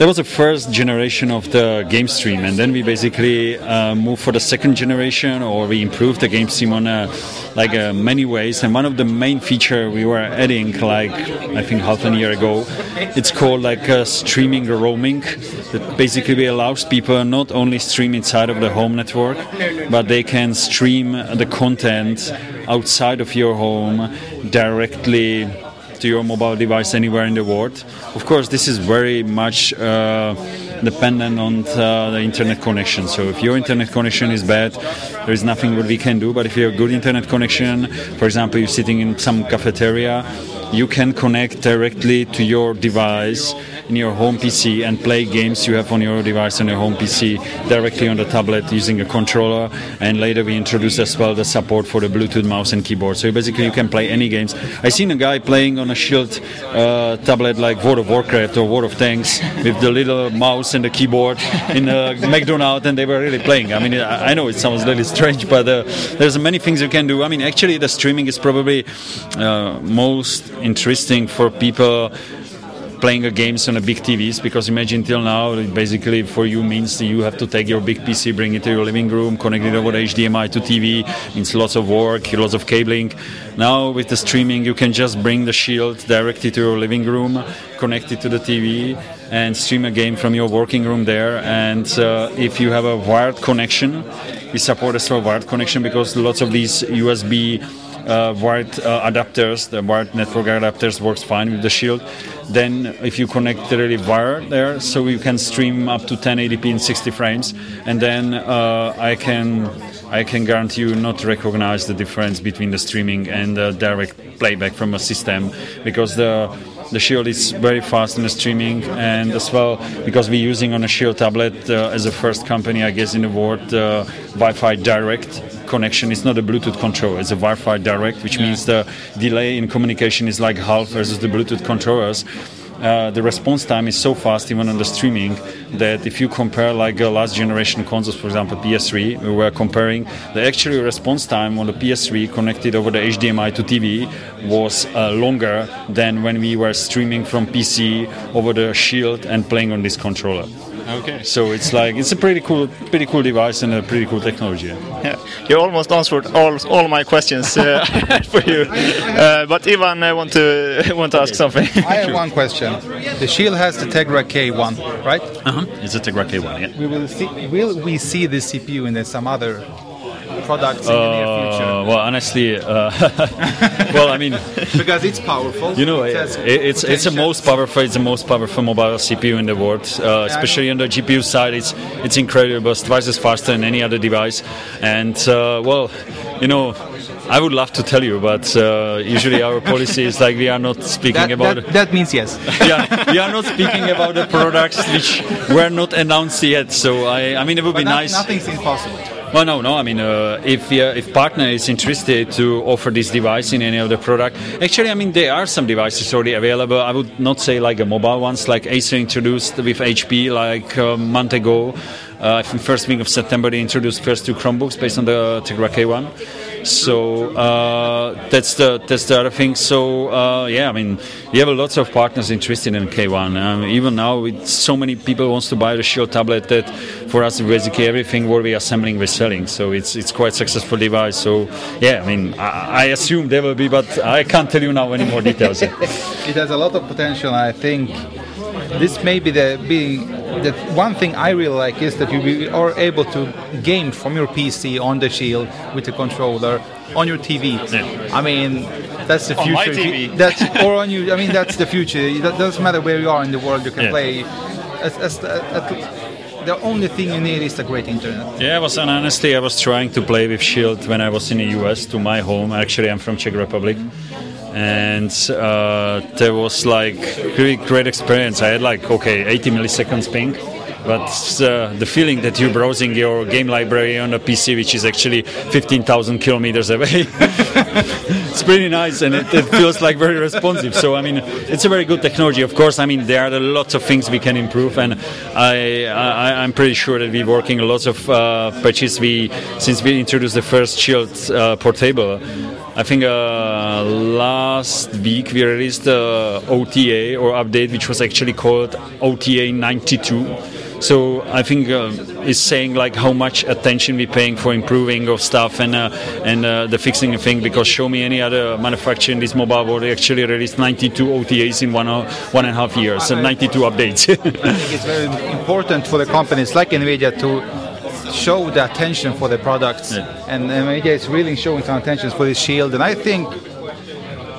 that was the first generation of the game stream and then we basically uh, moved for the second generation or we improved the game stream on uh, like uh, many ways. And one of the main feature we were adding like i think half a year ago it's called like uh, streaming roaming. That basically allows people not only stream inside of the home network but they can stream the content outside of your home directly to your mobile device anywhere in the world. Of course, this is very much uh, dependent on uh, the internet connection. So if your internet connection is bad, there is nothing that we can do. But if you have good internet connection, for example, you're sitting in some cafeteria, you can connect directly to your device in your home PC and play games you have on your device on your home PC directly on the tablet using a controller. And later we introduce as well the support for the Bluetooth mouse and keyboard. So basically you can play any games. I seen a guy playing on a Shield uh, tablet like World of Warcraft or World of Tanks with the little mouse and the keyboard in a McDonald's, and they were really playing. I mean, I know it sounds really strange, but uh, there's many things you can do. I mean, actually, the streaming is probably uh, most interesting for people playing games on a big TVs because imagine till now basically for you means you have to take your big PC, bring it to your living room, connect it over HDMI to TV, means lots of work, lots of cabling. Now with the streaming you can just bring the Shield directly to your living room, connect it to the TV and stream a game from your working room there and uh, if you have a wired connection, we support well wired connection because lots of these USB uh, wired uh, adapters, the wired network adapters works fine with the Shield. Then if you connect the really wire there, so you can stream up to 1080p in 60 frames, and then uh, I can I can guarantee you not recognize the difference between the streaming and the direct playback from a system because the the Shield is very fast in the streaming, and as well because we're using on a Shield tablet uh, as a first company, I guess, in the world, uh, Wi-Fi Direct connection. It's not a Bluetooth control; it's a Wi-Fi Direct, which yeah. means the delay in communication is like half versus the Bluetooth controllers. Uh, the response time is so fast even on the streaming that if you compare like uh, last generation consoles for example ps3 we were comparing the actual response time on the ps3 connected over the hdmi to tv was uh, longer than when we were streaming from pc over the shield and playing on this controller Okay. So it's like it's a pretty cool, pretty cool device and a pretty cool technology. Yeah, you almost answered all all my questions uh, for you. Uh, but Ivan, I want to want to ask something. I have one question. The Shield has the Tegra K1, right? Uh huh. It's a Tegra K1. Yeah. We will see. Will we see the CPU in some other products in the near Uh, future? well, honestly, uh, well, I mean, because it's powerful. you know, it it, it's it's the most powerful. It's the most powerful mobile CPU in the world. Uh, especially on the GPU side, it's it's incredible. It's twice as faster than any other device. And uh, well, you know. I would love to tell you, but uh, usually our policy is like we are not speaking That, about. that, that means yes. yeah, we are not speaking about the products which were not announced yet. So I, I mean, it would be But no- nice. Nothing's impossible. Well, no, no. I mean, uh, if uh, if partner is interested to offer this device in any of the product, actually, I mean, there are some devices already available. I would not say like a mobile ones, like Acer introduced with HP like a month ago. Uh, I think first week of September they introduced first two Chromebooks based on the Tegra K1. So uh, that's the that's the other thing. So uh, yeah, I mean, we have lots of partners interested in K1. Um, even now, with so many people wants to buy the Shield tablet that for us basically everything what we are assembling we're selling. So it's it's quite successful device. So yeah, I mean, I, I assume there will be, but I can't tell you now any more details. It has a lot of potential. I think this may be the be the one thing I really like is that you be- are able to game from your PC on the Shield with the controller on your TV. I mean, that's the On future. my TV. That's or on you. I mean, that's the future. It doesn't matter where you are in the world. You can Yeah. play. As, as, at- the only thing you need is a great internet. Yeah, I was and honestly, I was trying to play with Shield when I was in the US to my home. Actually, I'm from Czech Republic, and uh, there was like really great experience. I had like okay, 80 milliseconds ping. But uh, the feeling that you're browsing your game library on a PC, which is actually 15,000 kilometers away, it's pretty nice and it, it feels like very responsive. So I mean, it's a very good technology. Of course, I mean there are lots of things we can improve, and I, I I'm pretty sure that we're working a lot of uh, patches. We since we introduced the first Shield uh, portable. I think uh, last week we released OTA or update, which was actually called OTA 92. So I think uh, it's saying like how much attention we're paying for improving of stuff and uh, and uh, the fixing of thing. Because show me any other manufacturer in this mobile world they actually released 92 OTAs in one or, one and a half years and 92 updates. I think it's very important for the companies like Nvidia to show the attention for the products, and Nvidia is really showing some attention for this Shield. And I think,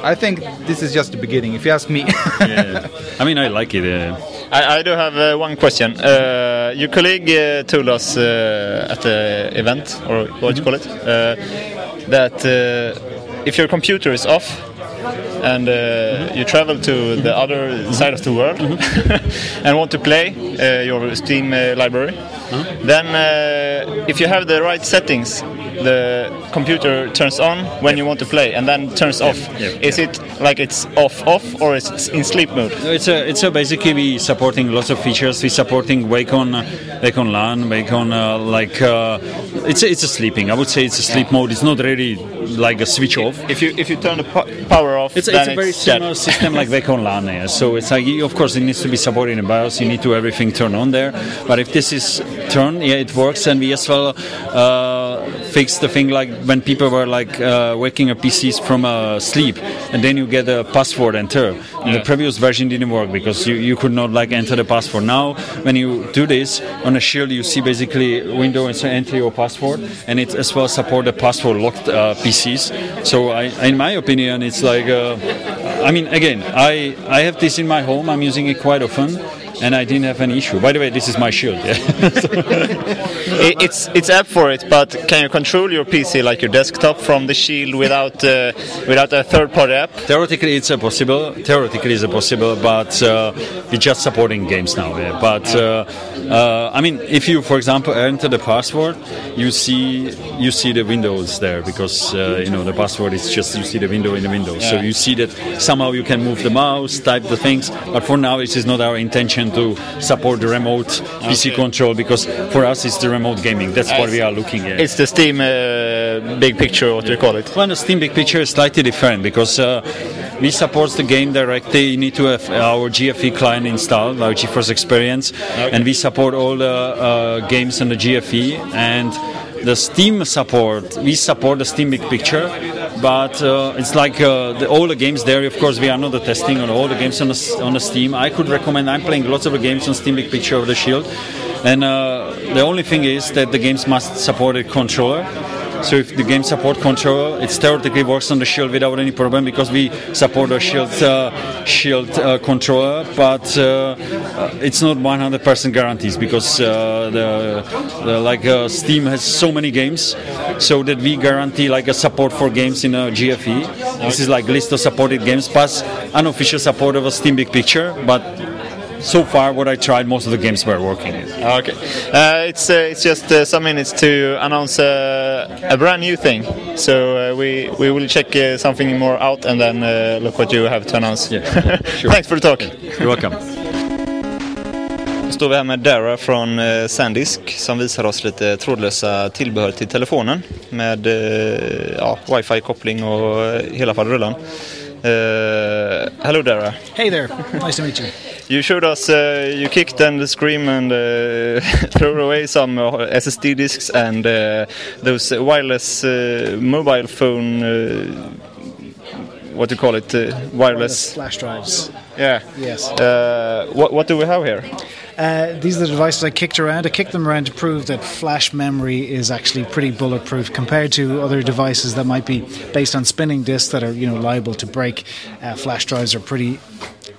I think this is just the beginning. If you ask me. yeah. I mean, I like it. Uh, I, I do have uh, one question. Uh, your colleague uh, told us uh, at the event, or what do you call it, uh, that uh, if your computer is off and uh, you travel to the other side of the world and want to play uh, your Steam uh, library, then uh, if you have the right settings, the computer turns on when you want to play and then turns off. yeah, is it like it's off off or is it in sleep mode? It's a, it's a basically we supporting lots of features. We supporting Wake on, uh, Wake on LAN, Wake on uh, like uh, it's a, it's a sleeping. I would say it's a sleep mode. It's not really like a switch off. If you if you turn the po- power off, It's, it's a very dead. similar system like Wake on LAN. Yeah. So it's like of course it needs to be supported in BIOS. You need to everything turn on there. But if this is turned, yeah, it works. And we as well uh, fixed the thing like when people were like uh, waking up PCs from uh, sleep, and then you get a password enter. In the previous version didn't work because you, you could not like enter the password. Now when you do this on a Shield, you see basically window and so enter your password, and it as well support the password locked uh, PCs. So I, in my opinion, it's like uh, I mean again, I I have this in my home. I'm using it quite often. And I didn't have any issue. By the way, this is my shield. Yeah. I- it's it's app for it, but can you control your PC like your desktop from the Shield without uh, without a third-party app? Theoretically, it's a possible. Theoretically, it's a possible, but uh, we're just supporting games now. Yeah. But uh, uh, I mean, if you, for example, enter the password, you see you see the windows there because uh, you know the password is just you see the window in the window. So you see that somehow you can move the mouse, type the things. But for now, it is not our intention to support the remote PC Okay. control because for us it's the remote gaming. That's what I we are looking at. It's the Steam uh, big picture, what do you call it? Well, the Steam Big Picture is slightly different because uh, we support the game directly. You need to have our GFE client installed, our GeForce Experience, and we support all the uh, games on the GFE and. The Steam support, we support the Steam Big Picture, but uh, it's like uh, the, all the games there. Of course, we are not testing on all the games on the, on the Steam. I could recommend. I'm playing lots of games on Steam Big Picture of the Shield, and uh, the only thing is that the games must support a controller. So if the game support controller, it theoretically works on the Shield without any problem because we support a Shield uh, Shield uh, controller, but uh, uh, it's not 100% guarantees because uh, the, the like uh, Steam has so many games, so that we guarantee like a support for games in a GFE. This is like list of supported games plus unofficial support of a Steam Big Picture, but. So far, what I tried, most of the games were working. Okay, uh, it's uh, it's just uh, some minutes to announce uh, a brand new thing. So uh, we we will check uh, something more out and then uh, look what you have to announce. Yeah, sure. Thanks for the talk. You're welcome. Då står vi här med Dara från Sandisk som visar oss lite trådlösa tillbehör till telefonen med ja, wifi-koppling och hela faderullan. Uh, hello Dara. Hey there. Nice to meet you. You showed us uh, you kicked and screamed and uh, threw away some uh, SSD disks and uh, those wireless uh, mobile phone. Uh, what do you call it? Uh, wireless. Flash drives. Yeah. Yes. Uh, what, what do we have here? Uh, these are the devices I kicked around. I kicked them around to prove that flash memory is actually pretty bulletproof compared to other devices that might be based on spinning disks that are you know liable to break. Uh, flash drives are pretty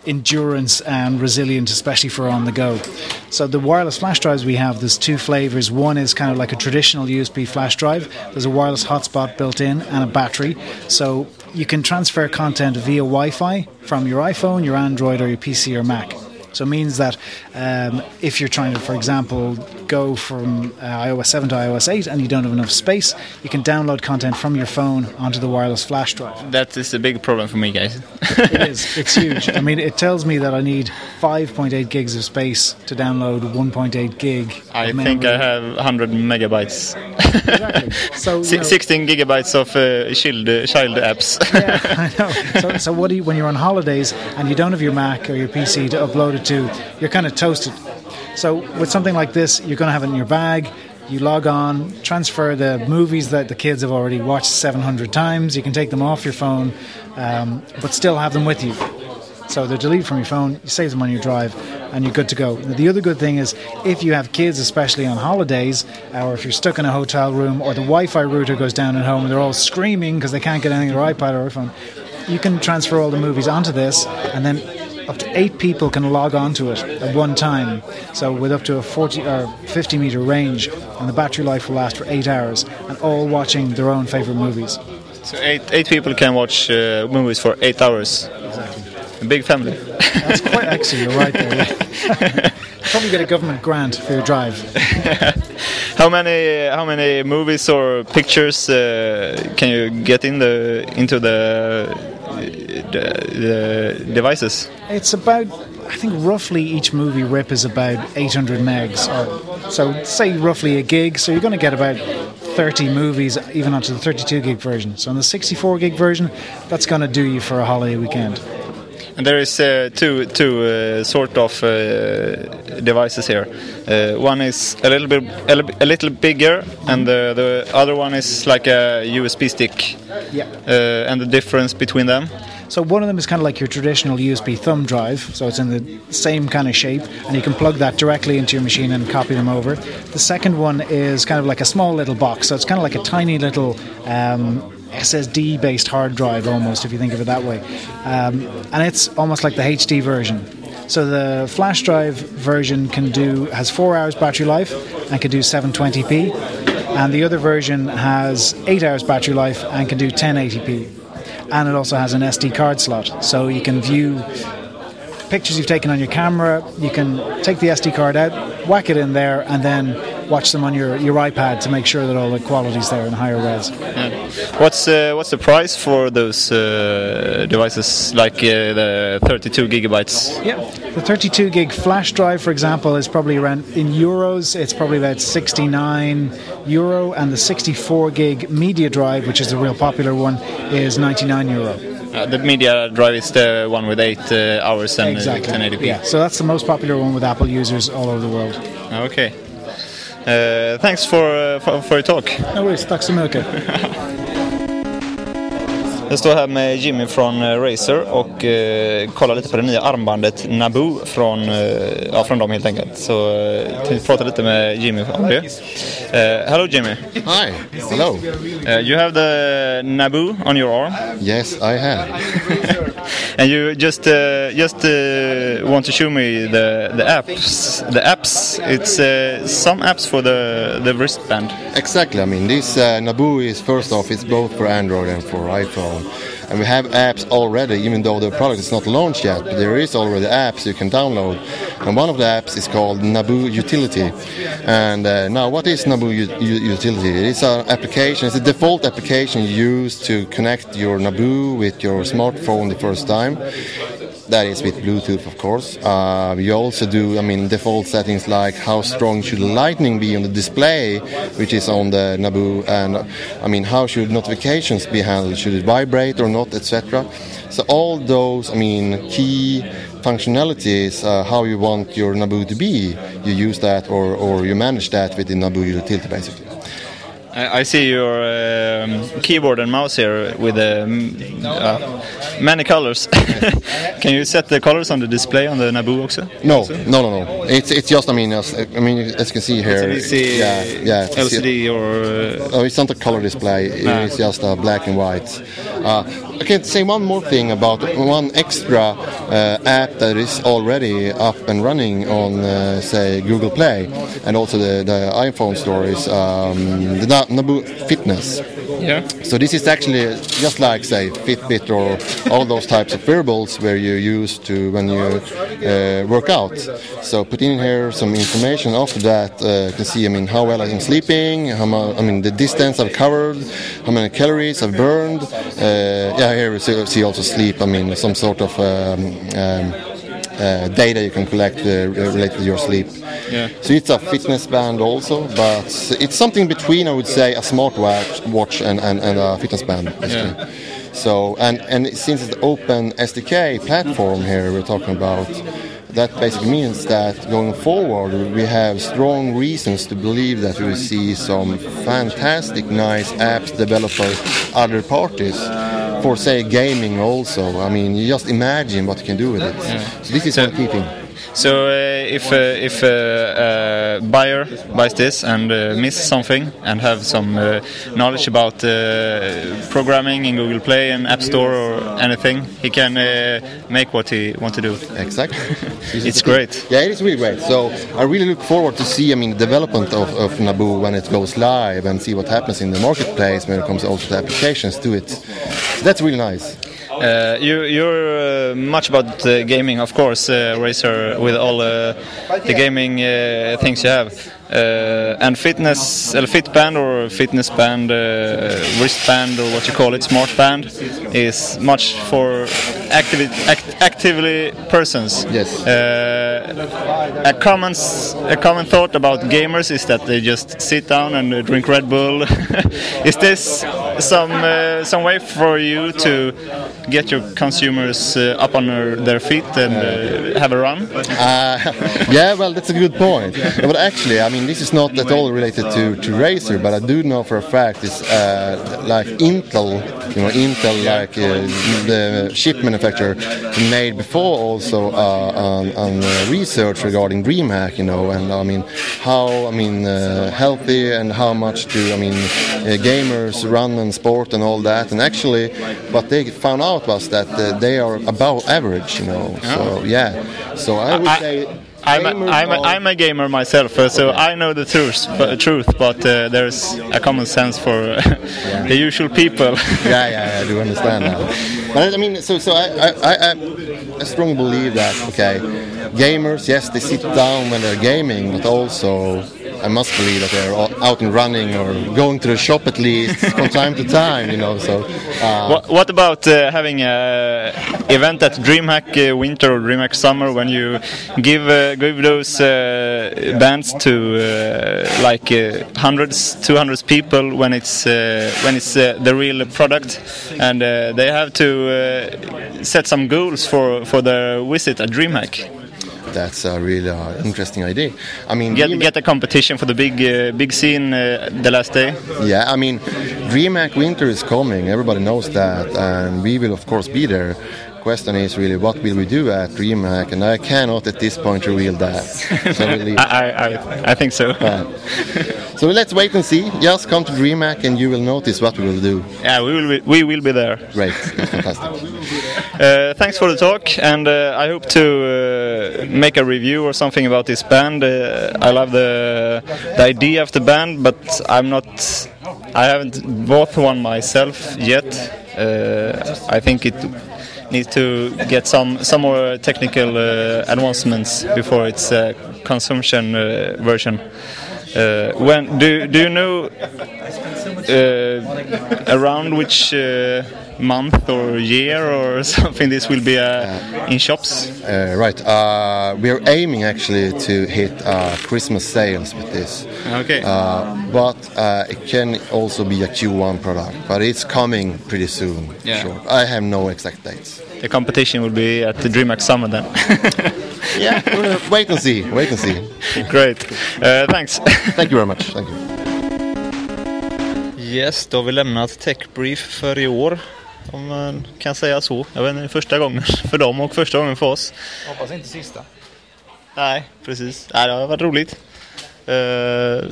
endurance and resilient, especially for on the go. So the wireless flash drives we have, there's two flavors. One is kind of like a traditional USB flash drive. There's a wireless hotspot built in and a battery. So you can transfer content via Wi-Fi from your iPhone, your Android, or your PC or Mac. So it means that um, if you're trying to, for example, go from uh, iOS 7 to iOS 8 and you don't have enough space, you can download content from your phone onto the wireless flash drive. That is a big problem for me, guys. it is. It's huge. I mean, it tells me that I need 5.8 gigs of space to download 1.8 gig. I think I have 100 megabytes. exactly. So you know, 16 gigabytes of uh, child, child apps. yeah, I know. So, so what do you, when you're on holidays and you don't have your Mac or your PC to upload it to, you're kind of toasted. So with something like this, you're going to have it in your bag. You log on, transfer the movies that the kids have already watched 700 times. You can take them off your phone, um, but still have them with you. So they're deleted from your phone, you save them on your drive, and you're good to go. The other good thing is if you have kids, especially on holidays, or if you're stuck in a hotel room, or the Wi Fi router goes down at home and they're all screaming because they can't get anything on their iPad or iPhone, you can transfer all the movies onto this, and then up to eight people can log onto it at one time. So with up to a 40 or 50 meter range, and the battery life will last for eight hours, and all watching their own favorite movies. So eight, eight people can watch uh, movies for eight hours. Exactly. A big family. That's quite actually, you're right there. Yeah. Probably get a government grant for your drive. how many how many movies or pictures uh, can you get in the into the the, devices? It's about, I think, roughly each movie rip is about 800 megs, or so say roughly a gig. So you're going to get about 30 movies, even onto the 32 gig version. So on the 64 gig version, that's going to do you for a holiday weekend. And there is uh, two two uh, sort of uh, devices here. Uh, one is a little bit a little bigger, and the, the other one is like a USB stick. Yeah. Uh, and the difference between them. So one of them is kind of like your traditional USB thumb drive, so it's in the same kind of shape, and you can plug that directly into your machine and copy them over. The second one is kind of like a small little box, so it's kind of like a tiny little. Um, SSD based hard drive almost, if you think of it that way. Um, and it's almost like the HD version. So the flash drive version can do has four hours battery life and can do 720p, and the other version has eight hours battery life and can do 1080p. And it also has an SD card slot, so you can view pictures you've taken on your camera. You can take the SD card out, whack it in there, and then watch them on your, your iPad to make sure that all the quality's there in higher res. Yeah. What's uh, what's the price for those uh, devices, like uh, the 32 gigabytes? Yeah, the 32 gig flash drive, for example, is probably around in euros. It's probably about 69 euro, and the 64 gig media drive, which is the real popular one, is 99 euro. Uh, the media drive is the one with eight uh, hours and exactly. 1080p. Yeah, so that's the most popular one with Apple users all over the world. Okay. Uh, thanks for, uh, for, for your talk. No worries, tack så mycket. Jag står här med Jimmy från uh, Razer och uh, kollar lite på det nya armbandet Naboo från, uh, ja, från dem helt enkelt. Så uh, tänkte prata lite med Jimmy om det. Uh, hello Jimmy. Hi, hello. Uh, you have the Naboo on your arm. Yes, I have. and you just uh, just uh, want to show me the the apps. The apps. It's uh, some apps for the the wristband. Exactly. I mean, this Naboo is first off, it's both for Android and for iPhone. And we have apps already, even though the product is not launched yet. But there is already apps you can download, and one of the apps is called Naboo Utility. And uh, now, what is Naboo U- U- Utility? It's an application. It's a default application used to connect your Naboo with your smartphone the first time. That is with Bluetooth, of course. Uh, you also do, I mean, default settings like how strong should the lightning be on the display, which is on the Naboo, and I mean, how should notifications be handled? Should it vibrate or not, etc. So all those, I mean, key functionalities, uh, how you want your Naboo to be, you use that or, or you manage that with the Naboo utility, basically. I, see your um, keyboard and mouse here with um, uh, many colors. Can you set the colors on the display on the Naboo also? No, no, no, no. It's it's just I mean as, I mean as you can see here. It's yeah, yeah. it's- LCD or uh, Oh, it's not a color display. It's just uh, black and white. Uh, I can say one more thing about one extra uh, app that is already up and running on, uh, say, Google Play, and also the, the iPhone store is um, the Naboo Fitness. yeah. So this is actually just like say Fitbit or all those types of wearables where you use to when you uh, work out. So put in here some information. After that, uh, you can see I mean how well I'm sleeping, how mu- I mean the distance I've covered, how many calories I've burned. Uh, yeah, here we see, see also sleep. I mean some sort of um, um, uh, data you can collect uh, related to your sleep. Yeah. So it's a fitness band also, but it's something between I would say a smartwatch watch and, and, and a fitness band. basically. So and and since it's the open SDK platform here we're talking about, that basically means that going forward we have strong reasons to believe that we will see some fantastic nice apps developed by other parties for say gaming also. I mean you just imagine what you can do with it. So this is So- what keeping. So uh, if uh, if uh, uh, buyer buys this and uh, miss something and have some uh, knowledge about uh, programming in Google Play and App Store or anything, he can uh, make what he want to do. Exactly. It's great. Yeah, it is really great. So I really look forward to see, I mean, the development of, of Naboo when it goes live and see what happens in the marketplace when it comes also to applications to it. That's really nice. Uh, you, you're uh, much about uh, gaming, of course, uh, Racer, with all uh, the gaming uh, things you have. Uh, and fitness, a uh, Fitband or fitness band, uh, wristband or what you call it, smart band, is much for activi- act- actively persons. Yes. Uh, a common a common thought about gamers is that they just sit down and drink Red Bull. is this some uh, some way for you to get your consumers uh, up on their, their feet and uh, have a run? Yeah, well, that's a good point. But actually, I mean, this is not at all related to, to Razer, but I do know for a fact it's uh, like Intel, you know, Intel, like uh, the chip manufacturer, made before also uh, on, on uh, research regarding DreamHack, you know, and I mean, how, I mean, uh, healthy and how much do, I mean, uh, gamers run and sport and all that. And actually, what they found out was that uh, they are above average, you know. So, yeah. So I would say. I'm a, I'm, a, I'm a gamer myself, uh, so Okay. I know the truth, but, truth, but uh, there's a common sense for the usual people. yeah, yeah, I do understand that. But I mean, so so I I, I, I strongly believe that okay, gamers, yes, they sit down when they're gaming, but also I must believe that they're out and running or going to the shop at least from time to time, you know. So uh, What, what about uh, having an event at DreamHack uh, Winter or DreamHack Summer when you give uh, give those uh, bands to uh, like uh, hundreds, two hundreds people when it's uh, when it's uh, the real product, and uh, they have to uh, set some goals for for their visit at DreamHack. That's a really uh, interesting idea. I mean, Get get a competition for the big uh, big scene uh, the last day. Yeah, I mean, DreamHack Winter is coming. Everybody knows that, and we will of course be there. Question is really what will we do at DreamHack, and I cannot at this point reveal that. So, we'll leave. I, I, I, I think so. Uh, so let's wait and see. Just come to DreamHack, and you will notice what we will do. Yeah, we will be, we will be there. Great, that's fantastic. Uh, thanks for the talk, and uh, I hope to uh, make a review or something about this band. Uh, I love the the idea of the band, but I'm not. I haven't bought one myself yet. Uh, I think it needs to get some some more technical uh, advancements before its consumption uh, version. Uh, when do do you know uh, around which uh, month or year or something this will be uh, in shops? Uh, right, uh, we are aiming actually to hit uh, Christmas sales with this. Okay. Uh, but uh, it can also be a Q1 product, but it's coming pretty soon. Yeah. Sure. I have no exact dates. The competition will be at the DreamHack Summer then. Yeah, wait and see. Wait and see. Great. Uh, thanks. Thank you very much. Thank you. Yes, då har vi lämnat Techbrief för i år. Om man kan säga så. Jag vet inte, första gången för dem och första gången för oss. Hoppas inte sista. Nej, precis. Nej, det har varit roligt. Uh,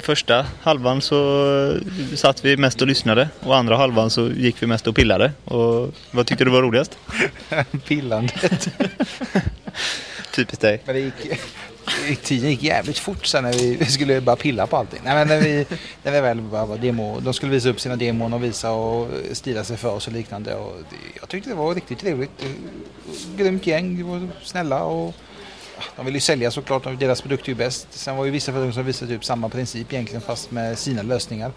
första halvan så satt vi mest och lyssnade och andra halvan så gick vi mest och pillade. Och vad tyckte du var roligast? Pillandet. Typiskt dig. Men det gick, tiden gick jävligt fort sen när vi, vi skulle bara pilla på allting. Nej, men när vi, när vi väl bara var demo, de skulle visa upp sina demon och visa och stila sig för oss och liknande. Och det, jag tyckte det var riktigt trevligt. Grymt gäng, de var snälla och de vill ju sälja såklart, deras produkt är ju bäst. Sen var ju vissa företag som visade typ samma princip egentligen fast med sina lösningar.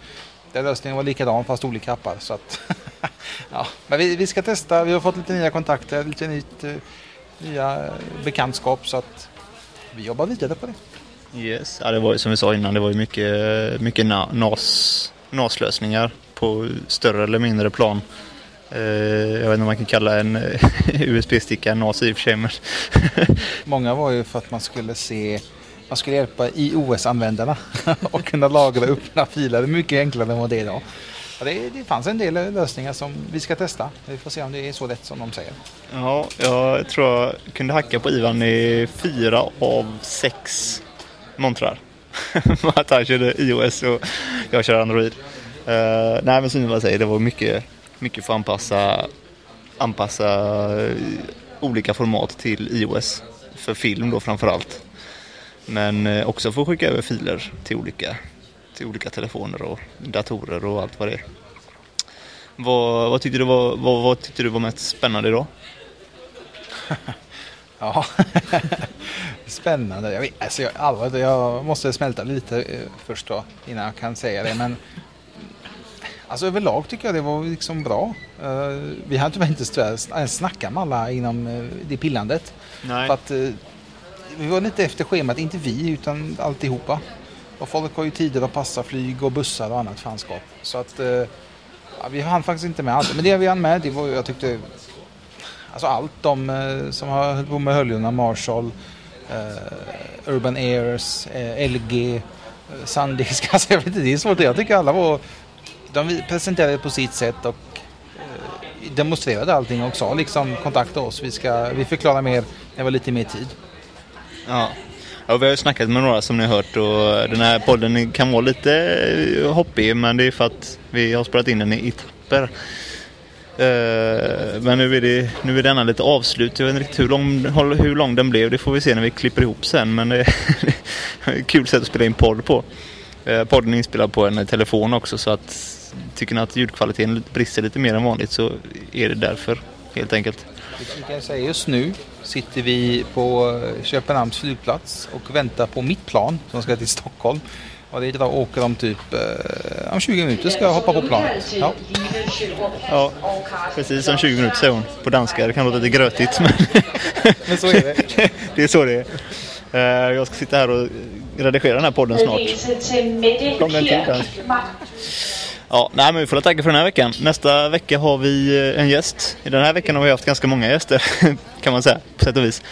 Den lösningen var likadan fast olika appar. Så att, ja. Men vi, vi ska testa, vi har fått lite nya kontakter, lite nytt, uh, nya bekantskap så att vi jobbar vidare på det. Yes, ja, det var som vi sa innan, det var ju mycket, mycket NAS, NAS-lösningar på större eller mindre plan. Eh, jag vet inte om man kan kalla en USB-sticka en NAS i och för sig. Men Många var ju för att man skulle se man skulle hjälpa iOS-användarna och kunna lagra och öppna filer mycket enklare än vad det är idag. Det, det fanns en del lösningar som vi ska testa. Vi får se om det är så lätt som de säger. Ja, jag tror jag kunde hacka på Ivan i fyra av sex montrar. att han körde iOS och jag kör Android. Uh, nej men som jag säger, det var mycket, mycket för att anpassa, anpassa eh, olika format till iOS. För film då framförallt. Men eh, också för att skicka över filer till olika till olika telefoner och datorer och allt vad det är. Vad, vad, tyckte, du var, vad, vad tyckte du var mest spännande idag? ja, spännande. Jag, vet, alltså jag, allvarligt, jag måste smälta lite eh, först då innan jag kan säga det. Men alltså överlag tycker jag det var liksom bra. Uh, vi hade tyvärr inte ens snackat med alla inom uh, det pillandet. Nej. För att, uh, vi var lite efter schemat, inte vi utan alltihopa. Och folk har ju tider att passa flyg och bussar och annat fanskap. Så att eh, ja, vi hann faktiskt inte med allt. Men det vi hann med, det var jag tyckte Alltså allt de eh, som har hållit på med höljorna, Marshall, eh, Urban Airs, eh, LG, eh, Sandisk. Alltså jag vet inte, det är svårt. Jag tycker alla var... De presenterade på sitt sätt och eh, demonstrerade allting och sa liksom kontakta oss. Vi, ska, vi förklarar mer när vi har lite mer tid. Ja, Ja, vi har ju snackat med några som ni har hört och den här podden kan vara lite eh, hoppig men det är för att vi har spelat in den i etapper. Eh, men nu är, det, nu är denna lite avslut. Jag vet inte riktigt hur lång, hur lång den blev. Det får vi se när vi klipper ihop sen. Men det är ett kul sätt att spela in podd på. Eh, podden är inspelad på en telefon också så att tycker ni att ljudkvaliteten brister lite mer än vanligt så är det därför helt enkelt. Vi kan säga just nu sitter vi på Köpenhamns flygplats och väntar på mitt plan som ska till Stockholm. Och det är åker om typ eh, om 20 minuter ska jag hoppa på planet. Ja. ja, precis om 20 minuter säger hon på danska. Det kan låta lite grötigt men, men så är det. det är så det är. Eh, jag ska sitta här och redigera den här podden snart. Kom den till Ja, nej, men vi får tacka för den här veckan. Nästa vecka har vi eh, en gäst. I den här veckan har vi haft ganska många gäster kan man säga på sätt och vis.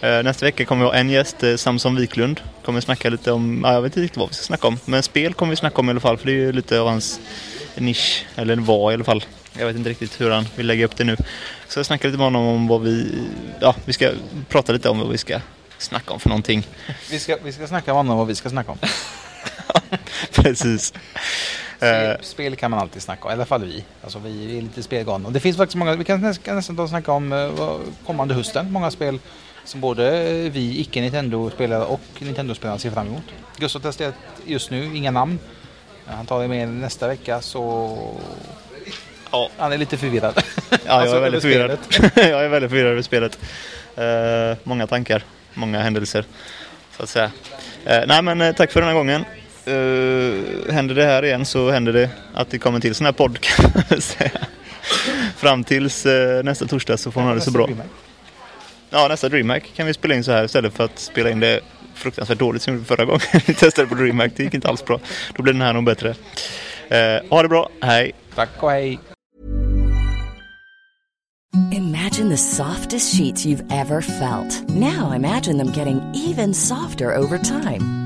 Eh, nästa vecka kommer vi ha en gäst, eh, Samson Wiklund. Kommer snacka lite om, jag vet inte riktigt vad vi ska snacka om. Men spel kommer vi snacka om i alla fall för det är ju lite av hans nisch. Eller var i alla fall. Jag vet inte riktigt hur han vill lägga upp det nu. Så jag snackar lite med honom om vad vi, ja vi ska prata lite om vad vi ska snacka om för någonting. Vi ska, vi ska snacka med honom om vad vi ska snacka om. Precis. Spel, eh. spel, kan man alltid snacka om, i alla fall vi. Alltså vi är lite spelgalna. Det finns faktiskt många, vi kan nästan, nästan snacka om uh, kommande hösten. Många spel som både vi icke-Nintendo-spelare och Nintendo-spelare ser fram emot. Gustav testar just nu, inga namn. Han tar det med nästa vecka så ja. han är lite förvirrad. Ja, jag, alltså, är väldigt förvirrad. jag är väldigt förvirrad över spelet. Uh, många tankar, många händelser. Så att säga. Uh, nej men tack för den här gången. Uh, händer det här igen så händer det att det kommer till sån här podd kan man säga. Fram tills uh, nästa torsdag så får man ha det så bra. Ja, nästa DreamHack kan vi spela in så här istället för att spela in det fruktansvärt dåligt som vi gjorde förra gången. vi testade på DreamHack, det gick inte alls bra. Då blir den här nog bättre. Uh, ha det bra, hej! Tack och hej! Imagine the softest sheets you've ever felt. Now imagine them getting even softer over time.